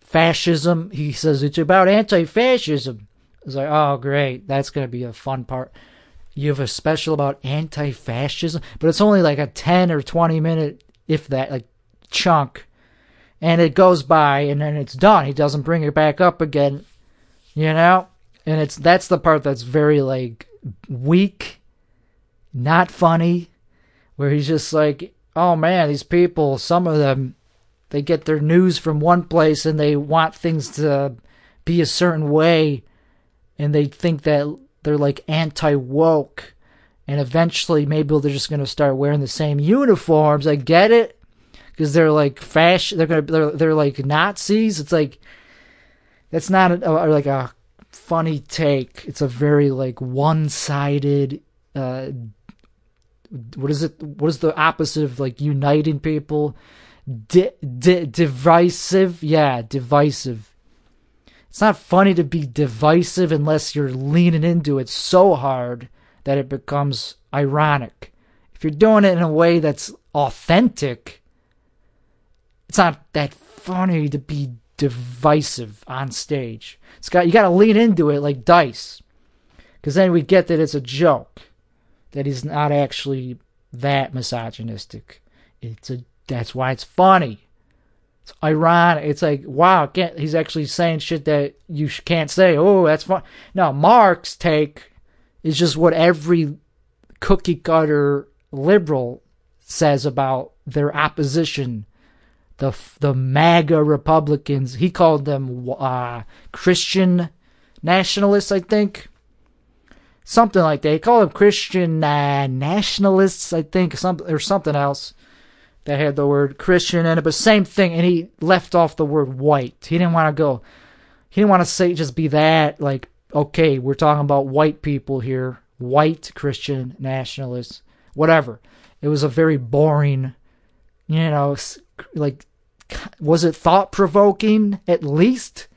fascism. He says it's about anti-fascism it's like, oh, great. That's to be a fun part. You have a special about anti fascism, but it's only like a 10 or 20 minute, if that, like, chunk. And it goes by and then it's done. He doesn't bring it back up again, you know? And it's that's the part that's very, like, weak, not funny, where he's just like, oh man, these people, some of them, they get their news from one place and they want things to be a certain way and they think that they're like anti woke, and eventually maybe they're just gonna start wearing the same uniforms. I get it, because they're like fashion. They're gonna they're they're like Nazis. It's like that's not a, a, like a funny take. It's a very like one sided. Uh, what is it? What is the opposite of like uniting people? Di- di- divisive, yeah, divisive it's not funny to be divisive unless you're leaning into it so hard that it becomes ironic. If you're doing it in a way that's authentic, it's not that funny to be divisive on stage. It's got you got to lean into it like dice, because then we get that it's a joke, that he's not actually that misogynistic. It's a that's why it's funny. It's ironic. It's like, wow, he's actually saying shit that you can't say. Oh, that's fun. No, Marc's take is just what every cookie cutter liberal says about their opposition. The the MAGA Republicans. He called them uh, Christian nationalists, I think. Something like that. He called them Christian uh, nationalists, I think, some, or something else that had the word Christian in it, but same thing. And he left off the word white. He didn't want to go. He didn't want to say just be that like okay, we're talking about white people here, white Christian nationalists, whatever. It was a very boring, you know, like was it thought provoking at least?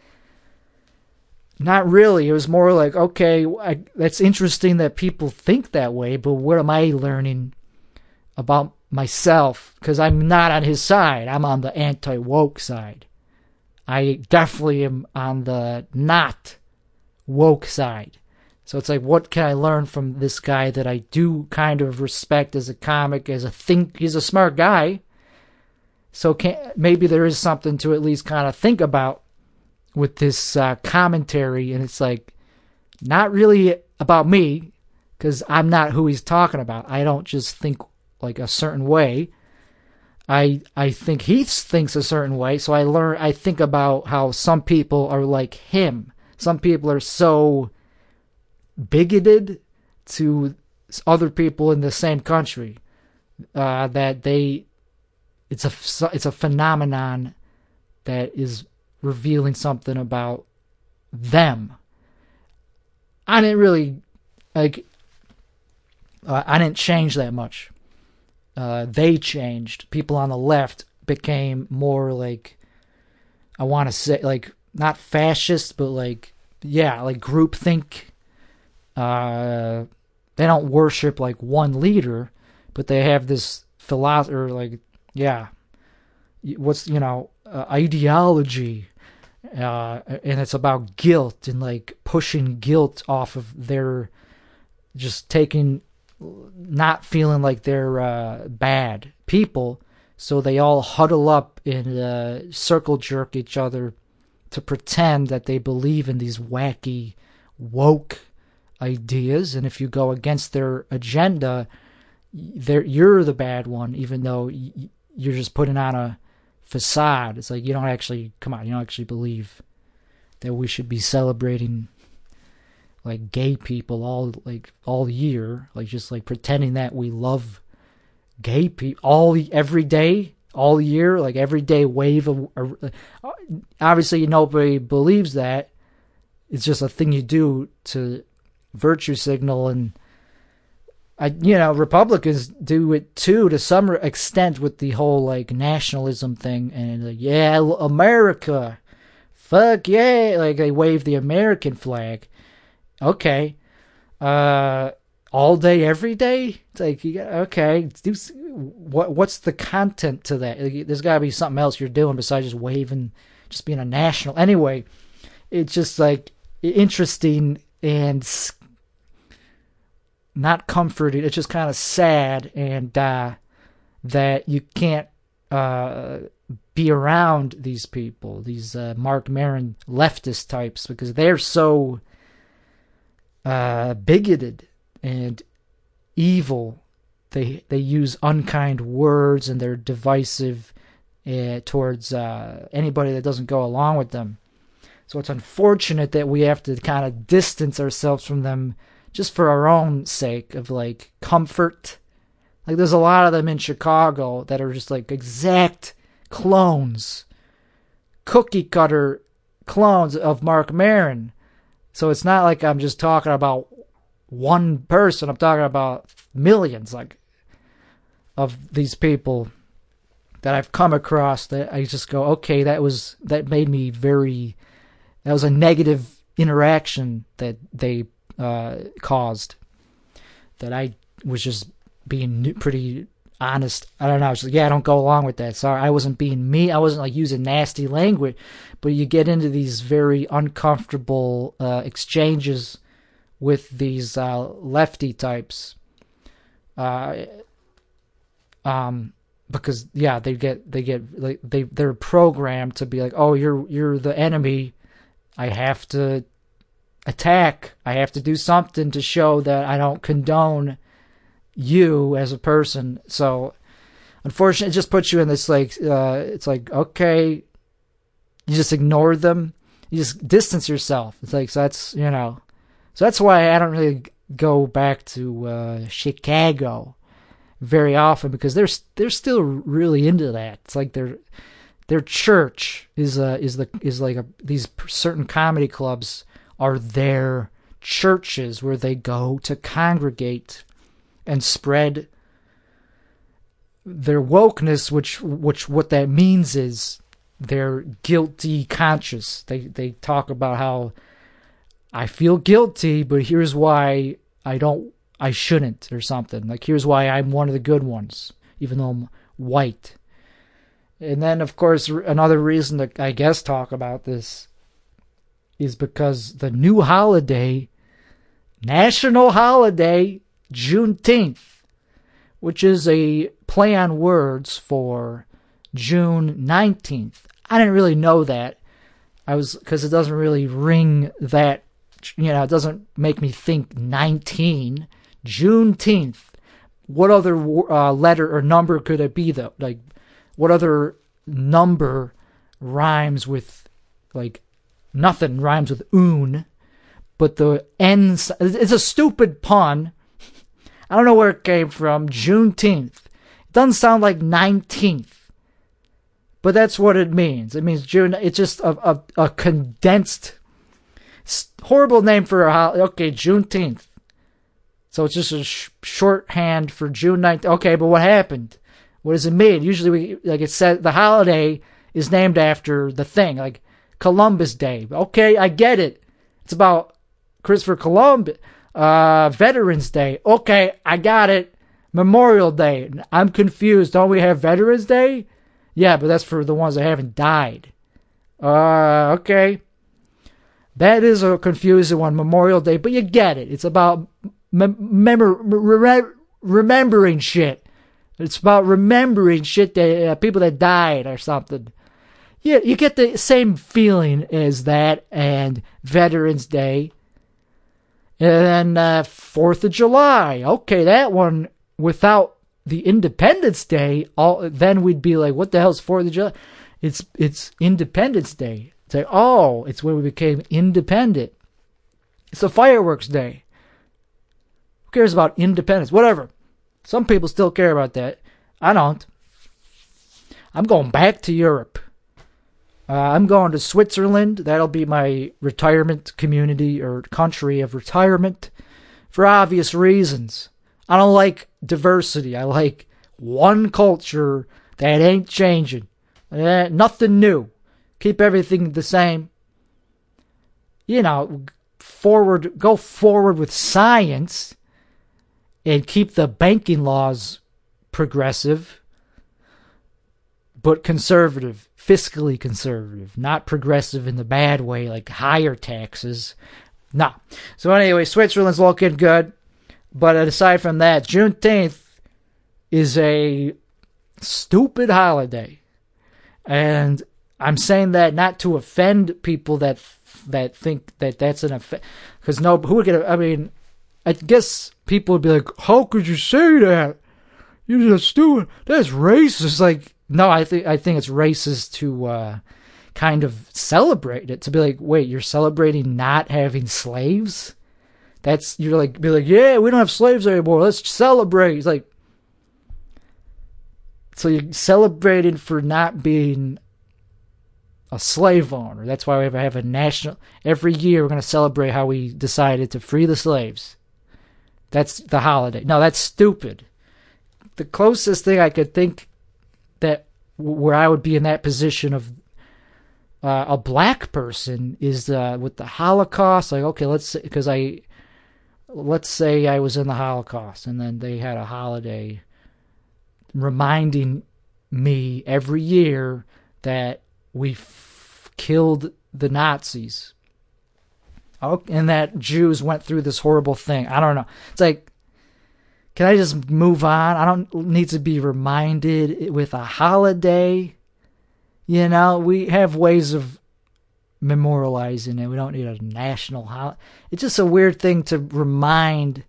Not really. It was more like, okay, I, that's interesting that people think that way, but what am I learning about myself? Because I'm not on his side. I'm on the anti woke side. I definitely am on the not woke side. So it's like, what can I learn from this guy that I do kind of respect as a comic, as a think? He's a smart guy. So can, maybe there is something to at least kind of think about with this uh, commentary, and it's like not really about me because I'm not who he's talking about. I don't just think like a certain way. I I think he thinks a certain way, so I learn. I think about how some people are like him. Some people are so bigoted to other people in the same country uh, that they it's a it's a phenomenon that is revealing something about them. I didn't really like. Uh, I didn't change that much. Uh, they changed. People on the left became more like I want to say like not fascist, but like yeah, like groupthink. Uh, they don't worship like one leader, but they have this philosophy, like yeah, what's you know uh, ideology uh, and it's about guilt and like pushing guilt off of their just taking not feeling like they're uh, bad people. So they all huddle up and uh, circle jerk each other to pretend that they believe in these wacky woke ideas. And if you go against their agenda you're the bad one even though you're just putting on a facade. It's like you don't actually come on, you don't actually believe that we should be celebrating like gay people all like all year, like just like pretending that we love gay people all every day, all year, like every day wave of uh, obviously nobody believes that. It's just a thing you do to virtue signal and I, you know, Republicans do it too to some extent with the whole like nationalism thing and like, yeah, America, fuck yeah, like they wave the American flag. Okay, uh, all day, every day. It's like, okay, do, what what's the content to that? There's got to be something else you're doing besides just waving, just being a national. Anyway, it's just like interesting and not comforting. It's just kind of sad and uh, that you can't uh, be around these people, these uh, Marc Maron leftist types, because they're so uh, bigoted and evil. They they use unkind words and they're divisive uh, towards uh, anybody that doesn't go along with them. So it's unfortunate that we have to kind of distance ourselves from them just for our own sake of like comfort. Like there's a lot of them in Chicago that are just like exact clones, cookie cutter clones of Marc Maron. So it's not like I'm just talking about one person. I'm talking about millions, like of these people that I've come across that I just go, okay, that was that made me very. That was a negative interaction that they uh, caused that I was just being pretty honest. I don't know. I was like, yeah, I don't go along with that. Sorry, I wasn't being me. I wasn't like using nasty language. But you get into these very uncomfortable uh, exchanges with these uh, lefty types. Uh, um, because yeah, they get they get like they they're programmed to be like, oh, you're you're the enemy. I have to attack. I have to do something to show that I don't condone you as a person. So unfortunately, it just puts you in this like uh, it's like okay, you just ignore them. You just distance yourself. It's like so that's you know, so that's why I don't really go back to uh, Chicago very often because they're they're still really into that. It's like their their church is uh is the is like a, these certain comedy clubs are their churches where they go to congregate and spread their wokeness which which what that means is their guilty conscience they they talk about how i feel guilty but here's why i don't i shouldn't or something. Like here's why i'm one of the good ones even though i'm white. And then of course another reason to i guess talk about this is because the new holiday national holiday juneteenth which is a play on words for June 19th. I didn't really know that. I was because it doesn't really ring that, you know, it doesn't make me think 19. Juneteenth. What other uh, letter or number could it be though? Like, what other number rhymes with like nothing rhymes with oon, but the N. It's a stupid pun I don't know where it came from. Juneteenth. It doesn't sound like 19th. But that's what it means. It means June. It's just a, a, a condensed, horrible name for a holiday. Okay, Juneteenth. So it's just a sh- shorthand for June 9th. Okay, but what happened? What does it mean? Usually, we like it said the holiday is named after the thing, like Columbus Day. Okay, I get it. It's about Christopher Columbus. Uh, Veterans Day. Okay, I got it. Memorial Day. I'm confused. Don't we have Veterans Day? Yeah, but that's for the ones that haven't died. Uh, okay. That is a confusing one, Memorial Day, but you get it. It's about mem- remembering shit. It's about remembering shit that uh, people that died or something. Yeah, you get the same feeling as that and Veterans Day and then uh, 4th of July. Okay, that one without the Independence Day, all then we'd be like, what the hell's 4th of July? It's it's Independence Day. It's like, oh, it's when we became independent. It's a fireworks day. Who cares about independence? Whatever. Some people still care about that. I don't. I'm going back to Europe. Uh, I'm going to Switzerland. That'll be my retirement community or country of retirement for obvious reasons. I don't like diversity. I like one culture that ain't changing. Eh, nothing new. Keep everything the same. You know, forward, go forward with science and keep the banking laws progressive but conservative fiscally conservative, not progressive in the bad way, like higher taxes. Nah. So anyway, Switzerland's looking good. But aside from that, Juneteenth is a stupid holiday. And I'm saying that not to offend people that that think that that's an offense. Because no, who would get? I mean, I guess people would be like, "How could you say that? You're just stupid. That's racist." Like, no, I think I think it's racist to uh, kind of celebrate it to be like, wait, you're celebrating not having slaves? That's you're like be like, yeah, we don't have slaves anymore. Let's celebrate. It's like so you're celebrating for not being a slave owner. That's why we have, have a national every year. We're going to celebrate how we decided to free the slaves. That's the holiday. No, that's stupid. The closest thing I could think that where I would be in that position of uh, a black person is uh, with the Holocaust. Like, okay, let's because I let's say I was in the Holocaust, and then they had a holiday reminding me every year that we f- killed the Nazis. Oh, and that Jews went through this horrible thing. I don't know. It's like Can I just move on? I don't need to be reminded with a holiday. You know, we have ways of memorializing it. We don't need a national holiday. It's just a weird thing to remind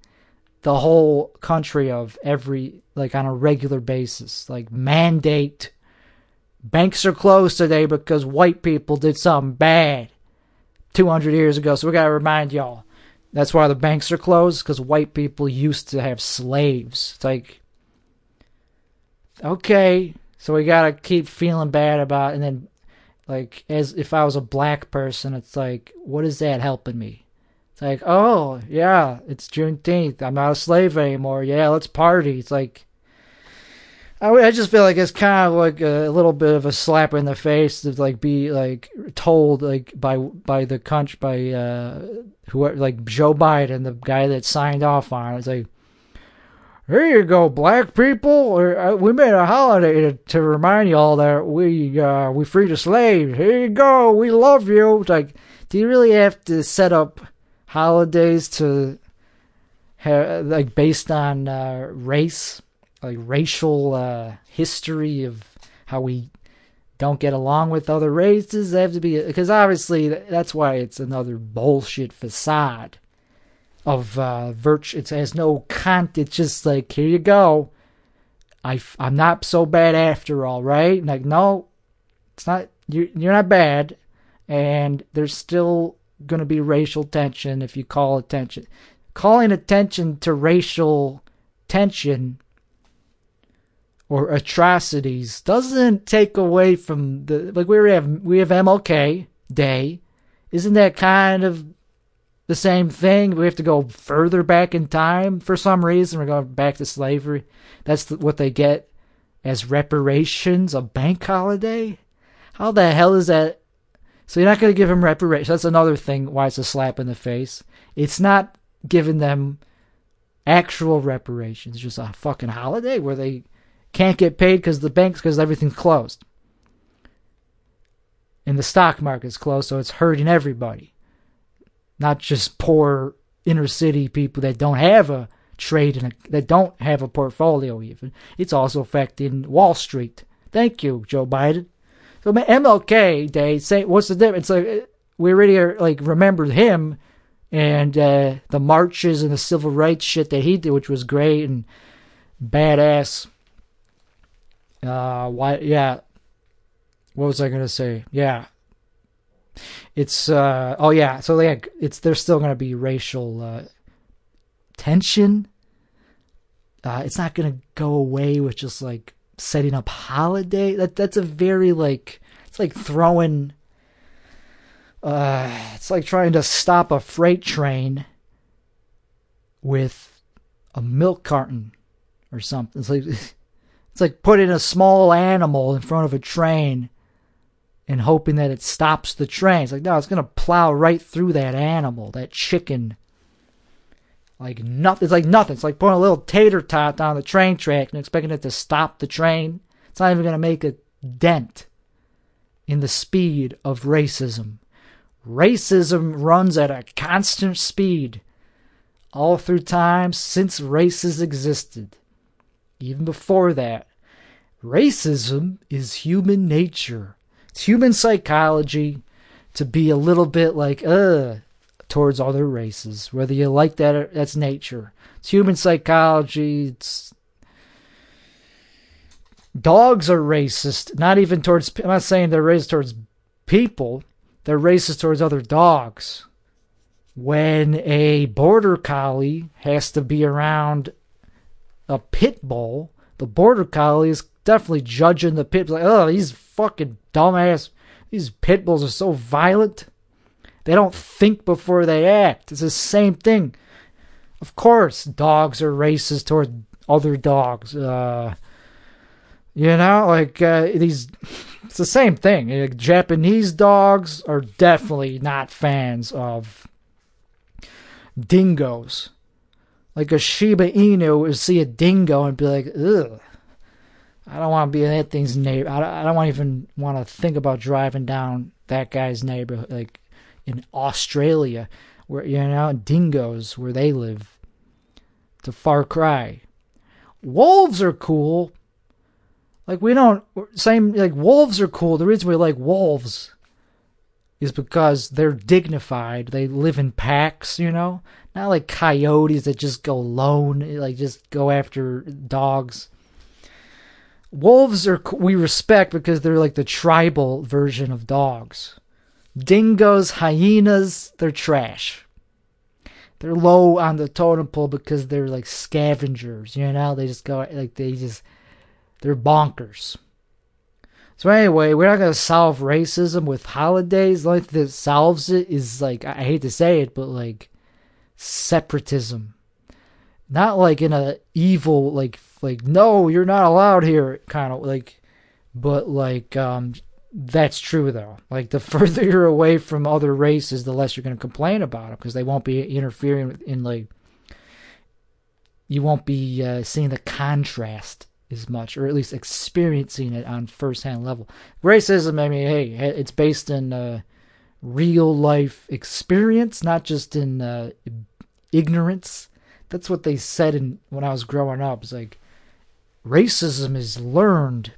the whole country of every, like on a regular basis. Like mandate banks are closed today because white people did something bad 200 years ago. So we got to remind y'all. That's why the banks are closed because white people used to have slaves. It's like, okay, so we got to keep feeling bad about. And then, like, as if I was a black person, it's like, what is that helping me? It's like, oh, yeah, it's Juneteenth. I'm not a slave anymore. Yeah, let's party. It's like, I, I just feel like it's kind of like a, little bit of a slap in the face to like be like told like by by the country by uh whoever like Joe Biden the guy that signed off on it. It's like here you go, black people. Or, uh, we made a holiday to, to remind you all that we uh, we freed the slaves. Here you go. We love you. It's like, do you really have to set up holidays to have like based on uh, race? Like racial uh, history of how we don't get along with other races. They have to be because obviously that's why it's another bullshit facade of uh, virtue. It has no content. It's just like here you go. I I'm not so bad after all, right? Like no, it's not. You're you're not bad, and there's still gonna be racial tension if you call attention. Calling attention to racial tension or atrocities doesn't take away from the like we have we have MLK Day. Isn't that kind of the same thing? We have to go further back in time for some reason. We're going back to slavery. That's what they get as reparations, a bank holiday. How the hell is that? So you're not going to give them reparations. That's another thing why it's a slap in the face. It's not giving them actual reparations. It's just a fucking holiday where they can't get paid because the banks, because everything's closed. And the stock market's closed, so it's hurting everybody. Not just poor inner city people that don't have a trade and that don't have a portfolio even. It's also affecting Wall Street. Thank you, Joe Biden. So MLK Day, say what's the difference? Like we already are, like remembered him and uh, the marches and the civil rights shit that he did, which was great and badass. Uh, why? Yeah. What was I gonna say? Yeah. It's uh oh yeah so yeah it's there's still gonna be racial uh, tension. Uh, it's not gonna go away with just like setting up holiday. That that's a very like it's like throwing. Uh, it's like trying to stop a freight train with a milk carton or something. It's like It's like putting a small animal in front of a train and hoping that it stops the train. It's like, no, it's going to plow right through that animal, that chicken. Like nothing. It's like nothing. It's like putting a little tater tot down the train track and expecting it to stop the train. It's not even going to make a dent in the speed of racism. Racism runs at a constant speed all through time since races existed even before that, racism is human nature. It's human psychology to be a little bit like, uh, towards other races. Whether you like that, or, that's nature. It's human psychology. It's dogs are racist. Not even towards. I'm not saying they're racist towards people. They're racist towards other dogs. When a border collie has to be around a pit bull, the border collie is definitely judging the pit like, oh, these fucking dumbass, these pit bulls are so violent. They don't think before they act. It's the same thing. Of course, dogs are racist toward other dogs. Uh, you know, like uh, these. It's the same thing. Like, Japanese dogs are definitely not fans of dingoes like a Shiba Inu would see a dingo and be like, ugh. I don't want to be in that thing's neighbor. I don't want even want to think about driving down that guy's neighborhood, like in Australia, where you know dingoes where they live. It's a far cry. wolves are cool. Like we don't same like wolves are cool. The reason we like wolves is because they're dignified. They live in packs, you know? Not like coyotes that just go lone, like just go after dogs. Wolves are we respect because they're like the tribal version of dogs. Dingoes, hyenas, they're trash. They're low on the totem pole because they're like scavengers, you know? They just go like they just they're bonkers. So anyway, we're not gonna solve racism with holidays. The only thing that solves it is like I hate to say it, but like separatism. Not like in a evil like like no, you're not allowed here kind of like but like um that's true though. Like the further you're away from other races, the less you're going to complain about them because they won't be interfering in like you won't be uh, seeing the contrast as much, or at least experiencing it on first-hand level. Racism, I mean, hey, it's based in uh, real life experience, not just in uh, ignorance. That's what they said in when I was growing up. It's like racism is learned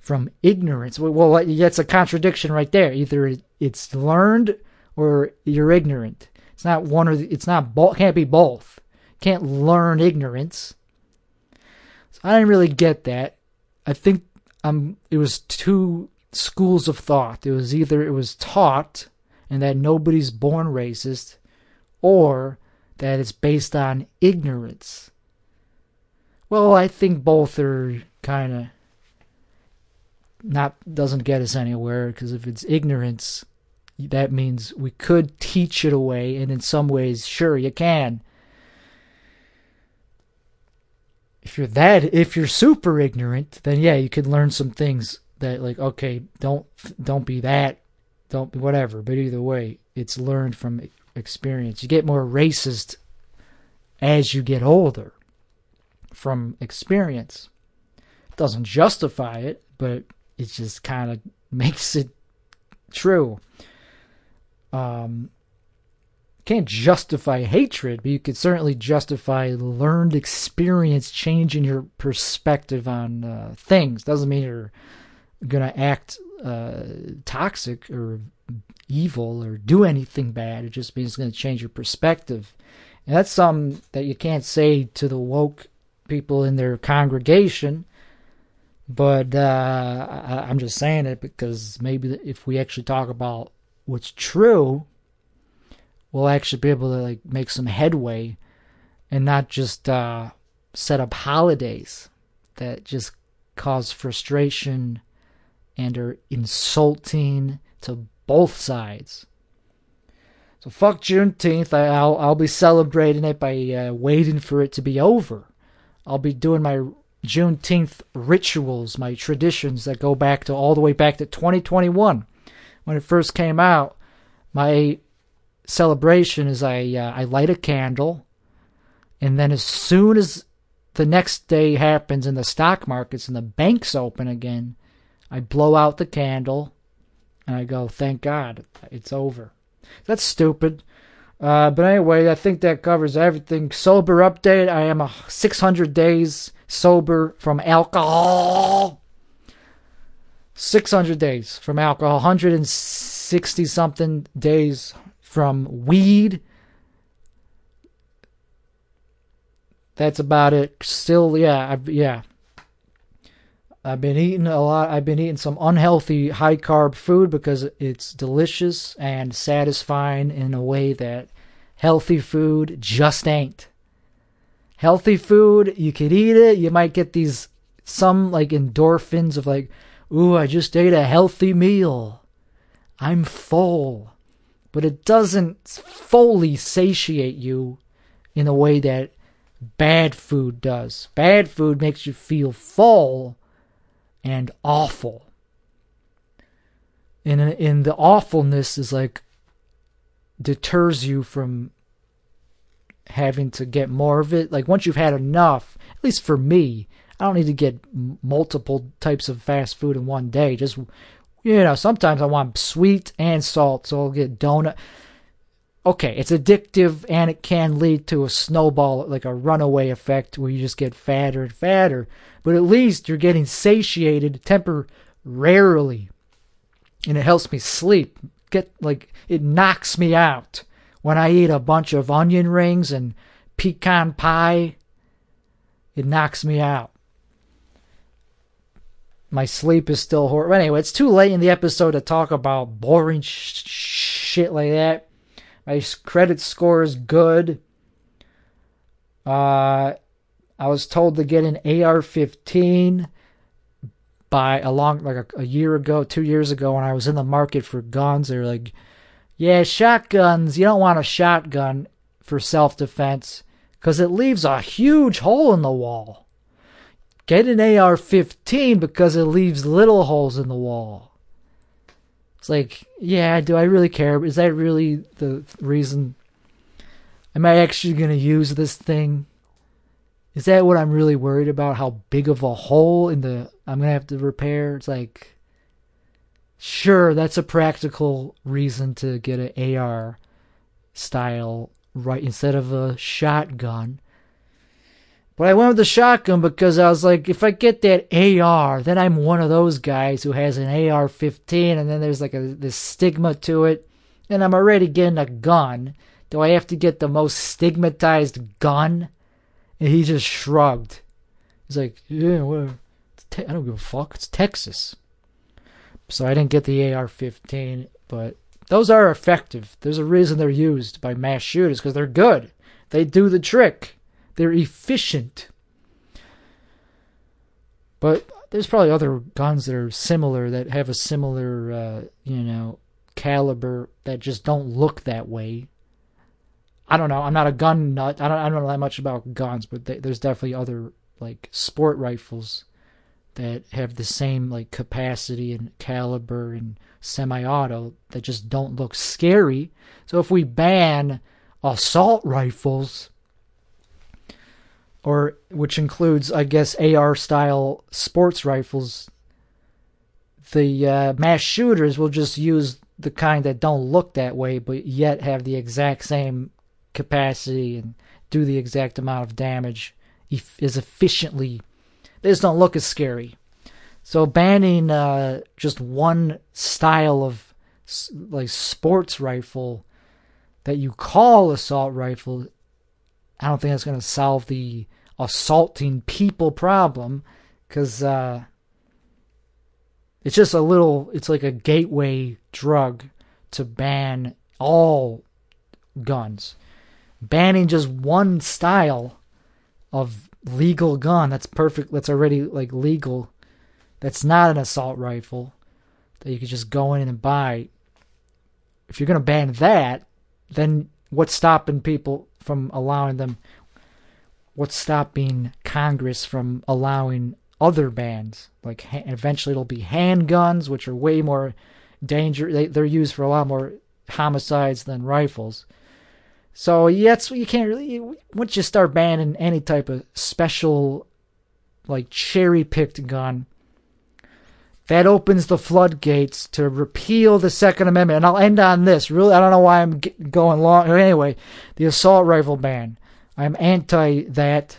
from ignorance. Well, that's a contradiction right there. Either it's learned or you're ignorant. It's not one or the, it's not both. Can't be both. Can't learn ignorance. I didn't really get that. I think um it was two schools of thought. It was either it was taught and that nobody's born racist or that it's based on ignorance. Well, I think both are kind of not doesn't get us anywhere because if it's ignorance, that means we could teach it away, and in some ways, sure, you can if you're that if you're super ignorant, then yeah, you can learn some things that like okay, don't don't be that, don't be whatever. But either way, it's learned from experience. You get more racist as you get older from experience. It doesn't justify it, but it just kind of makes it true. Um, can't justify hatred, but you could certainly justify learned experience changing your perspective on uh, things. Doesn't mean you're to act uh, toxic or evil or do anything bad. It just means it's to change your perspective. And that's something that you can't say to the woke people in their congregation. But uh, I, I'm just saying it because maybe if we actually talk about what's true, we'll actually be able to like make some headway and not just uh, set up holidays that just cause frustration and are insulting to both sides. So fuck Juneteenth. I, will I'll be celebrating it by uh, waiting for it to be over. I'll be doing my Juneteenth rituals, my traditions that go back to all the way back to 2021 when it first came out. My celebration is I uh, I light a candle, and then as soon as the next day happens and the stock markets and the banks open again, I blow out the candle, and I go, "Thank God, it's over." That's stupid. Uh, but anyway, I think that covers everything. Sober update. I am a 600 days sober from alcohol. 600 days from alcohol. 160 something days from weed. That's about it. Still, yeah, I've, yeah. I've been eating a lot. I've been eating some unhealthy high carb food because it's delicious and satisfying in a way that healthy food just ain't. Healthy food, you could eat it. You might get these some like endorphins of like, ooh, I just ate a healthy meal. I'm full but it doesn't fully satiate you in a way that bad food does. Bad food makes you feel full and awful. And in the awfulness is like deters you from having to get more of it. Like once you've had enough, at least for me, I don't need to get multiple types of fast food in one day. Just you know, sometimes I want sweet and salt, so I'll get donut. Okay, it's addictive and it can lead to a snowball, like a runaway effect where you just get fatter and fatter. But at least you're getting satiated temporarily. And it helps me sleep. Get like it knocks me out when I eat a bunch of onion rings and pecan pie. It knocks me out. My sleep is still horrible. Anyway, it's too late in the episode to talk about boring sh- shit like that. My credit score is good. Uh, I was told to get an AR-15 by a long, like a, a year ago, two years ago, when I was in the market for guns. They were like, "Yeah, shotguns. You don't want a shotgun for self-defense because it leaves a huge hole in the wall. Get an AR-15 because it leaves little holes in the wall." It's like, yeah, do I really care? Is that really the reason? Am I actually going to use this thing? Is that what I'm really worried about? How big of a hole in the I'm going to have to repair? It's like, sure, that's a practical reason to get an AR style right instead of a shotgun. But I went with the shotgun because I was like, if I get that AR, then I'm one of those guys who has an AR 15, and then there's like a, this stigma to it, and I'm already getting a gun. Do I have to get the most stigmatized gun? And he just shrugged. He's like, yeah, well, te- I don't give a fuck. It's Texas. So I didn't get the AR 15, but those are effective. There's a reason they're used by mass shooters because they're good. They do the trick. They're efficient. But there's probably other guns that are similar that have a similar, uh, you know, caliber that just don't look that way. I don't know. I'm not a gun nut. I don't. I don't know that much about guns, but th- there's definitely other like sport rifles that have the same like capacity and caliber and semi-auto that just don't look scary. So if we ban assault rifles, or which includes, I guess, AR style sports rifles. The uh, mass shooters will just use the kind that don't look that way, but yet have the exact same capacity and do the exact amount of damage as efficiently. They just don't look as scary. So banning uh, just one style of like sports rifle that you call assault rifle I don't think that's going to solve the assaulting people problem because uh, it's just a little, it's like a gateway drug to ban all guns. Banning just one style of legal gun that's perfect, that's already like legal, that's not an assault rifle that you could just go in and buy. If you're going to ban that, then what's stopping people from allowing them? What's stopping Congress from allowing other bans? Like eventually it'll be handguns, which are way more danger. They, they're used for a lot more homicides than rifles. So yes, you can't really. Once you start banning any type of special, like cherry picked gun, that opens the floodgates to repeal the Second Amendment. And I'll end on this. Really, I don't know why I'm going long. Anyway, the assault rifle ban. I'm anti that.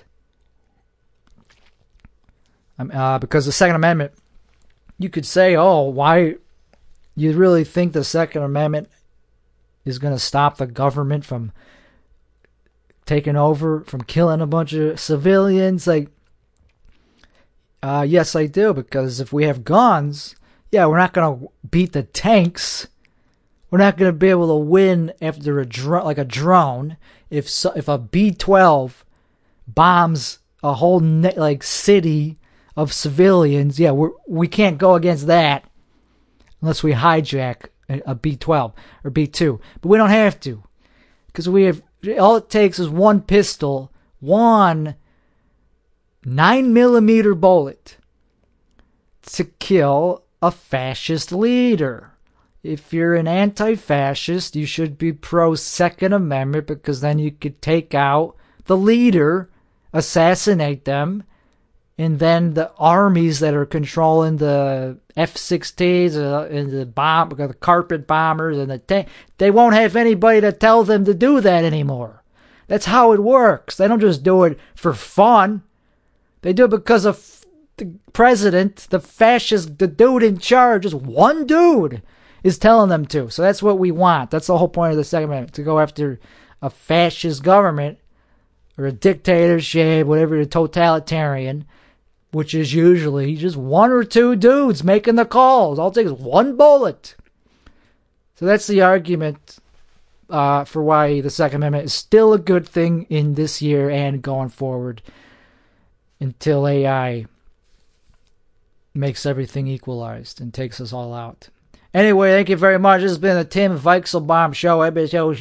Uh, because the Second Amendment, you could say, oh, why? You really think the Second Amendment is going to stop the government from taking over, from killing a bunch of civilians? Like, uh, yes, I do, because if we have guns, yeah, we're not going to beat the tanks. We're not going to be able to win after a dr- like a drone. If so, if a B twelve bombs a whole ne- like city of civilians, yeah, we we can't go against that unless we hijack a B twelve or B two. But we don't have to because we have all it takes is one pistol, one 9 millimeter bullet to kill a fascist leader. If you're an anti fascist, you should be pro Second Amendment because then you could take out the leader, assassinate them, and then the armies that are controlling the F-16s uh, and the bomb, the carpet bombers and the tank, they won't have anybody to tell them to do that anymore. That's how it works. They don't just do it for fun. They do it because of the president, the fascist, the dude in charge, just one dude is telling them to. So that's what we want. That's the whole point of the Second Amendment to go after a fascist government or a dictatorship, whatever, a totalitarian which is usually just one or two dudes making the calls. All it takes is one bullet. So that's the argument uh, for why the Second Amendment is still a good thing in this year and going forward until AI makes everything equalized and takes us all out. Anyway, thank you very much. This has been the Tim Weichselbaum Show, episode.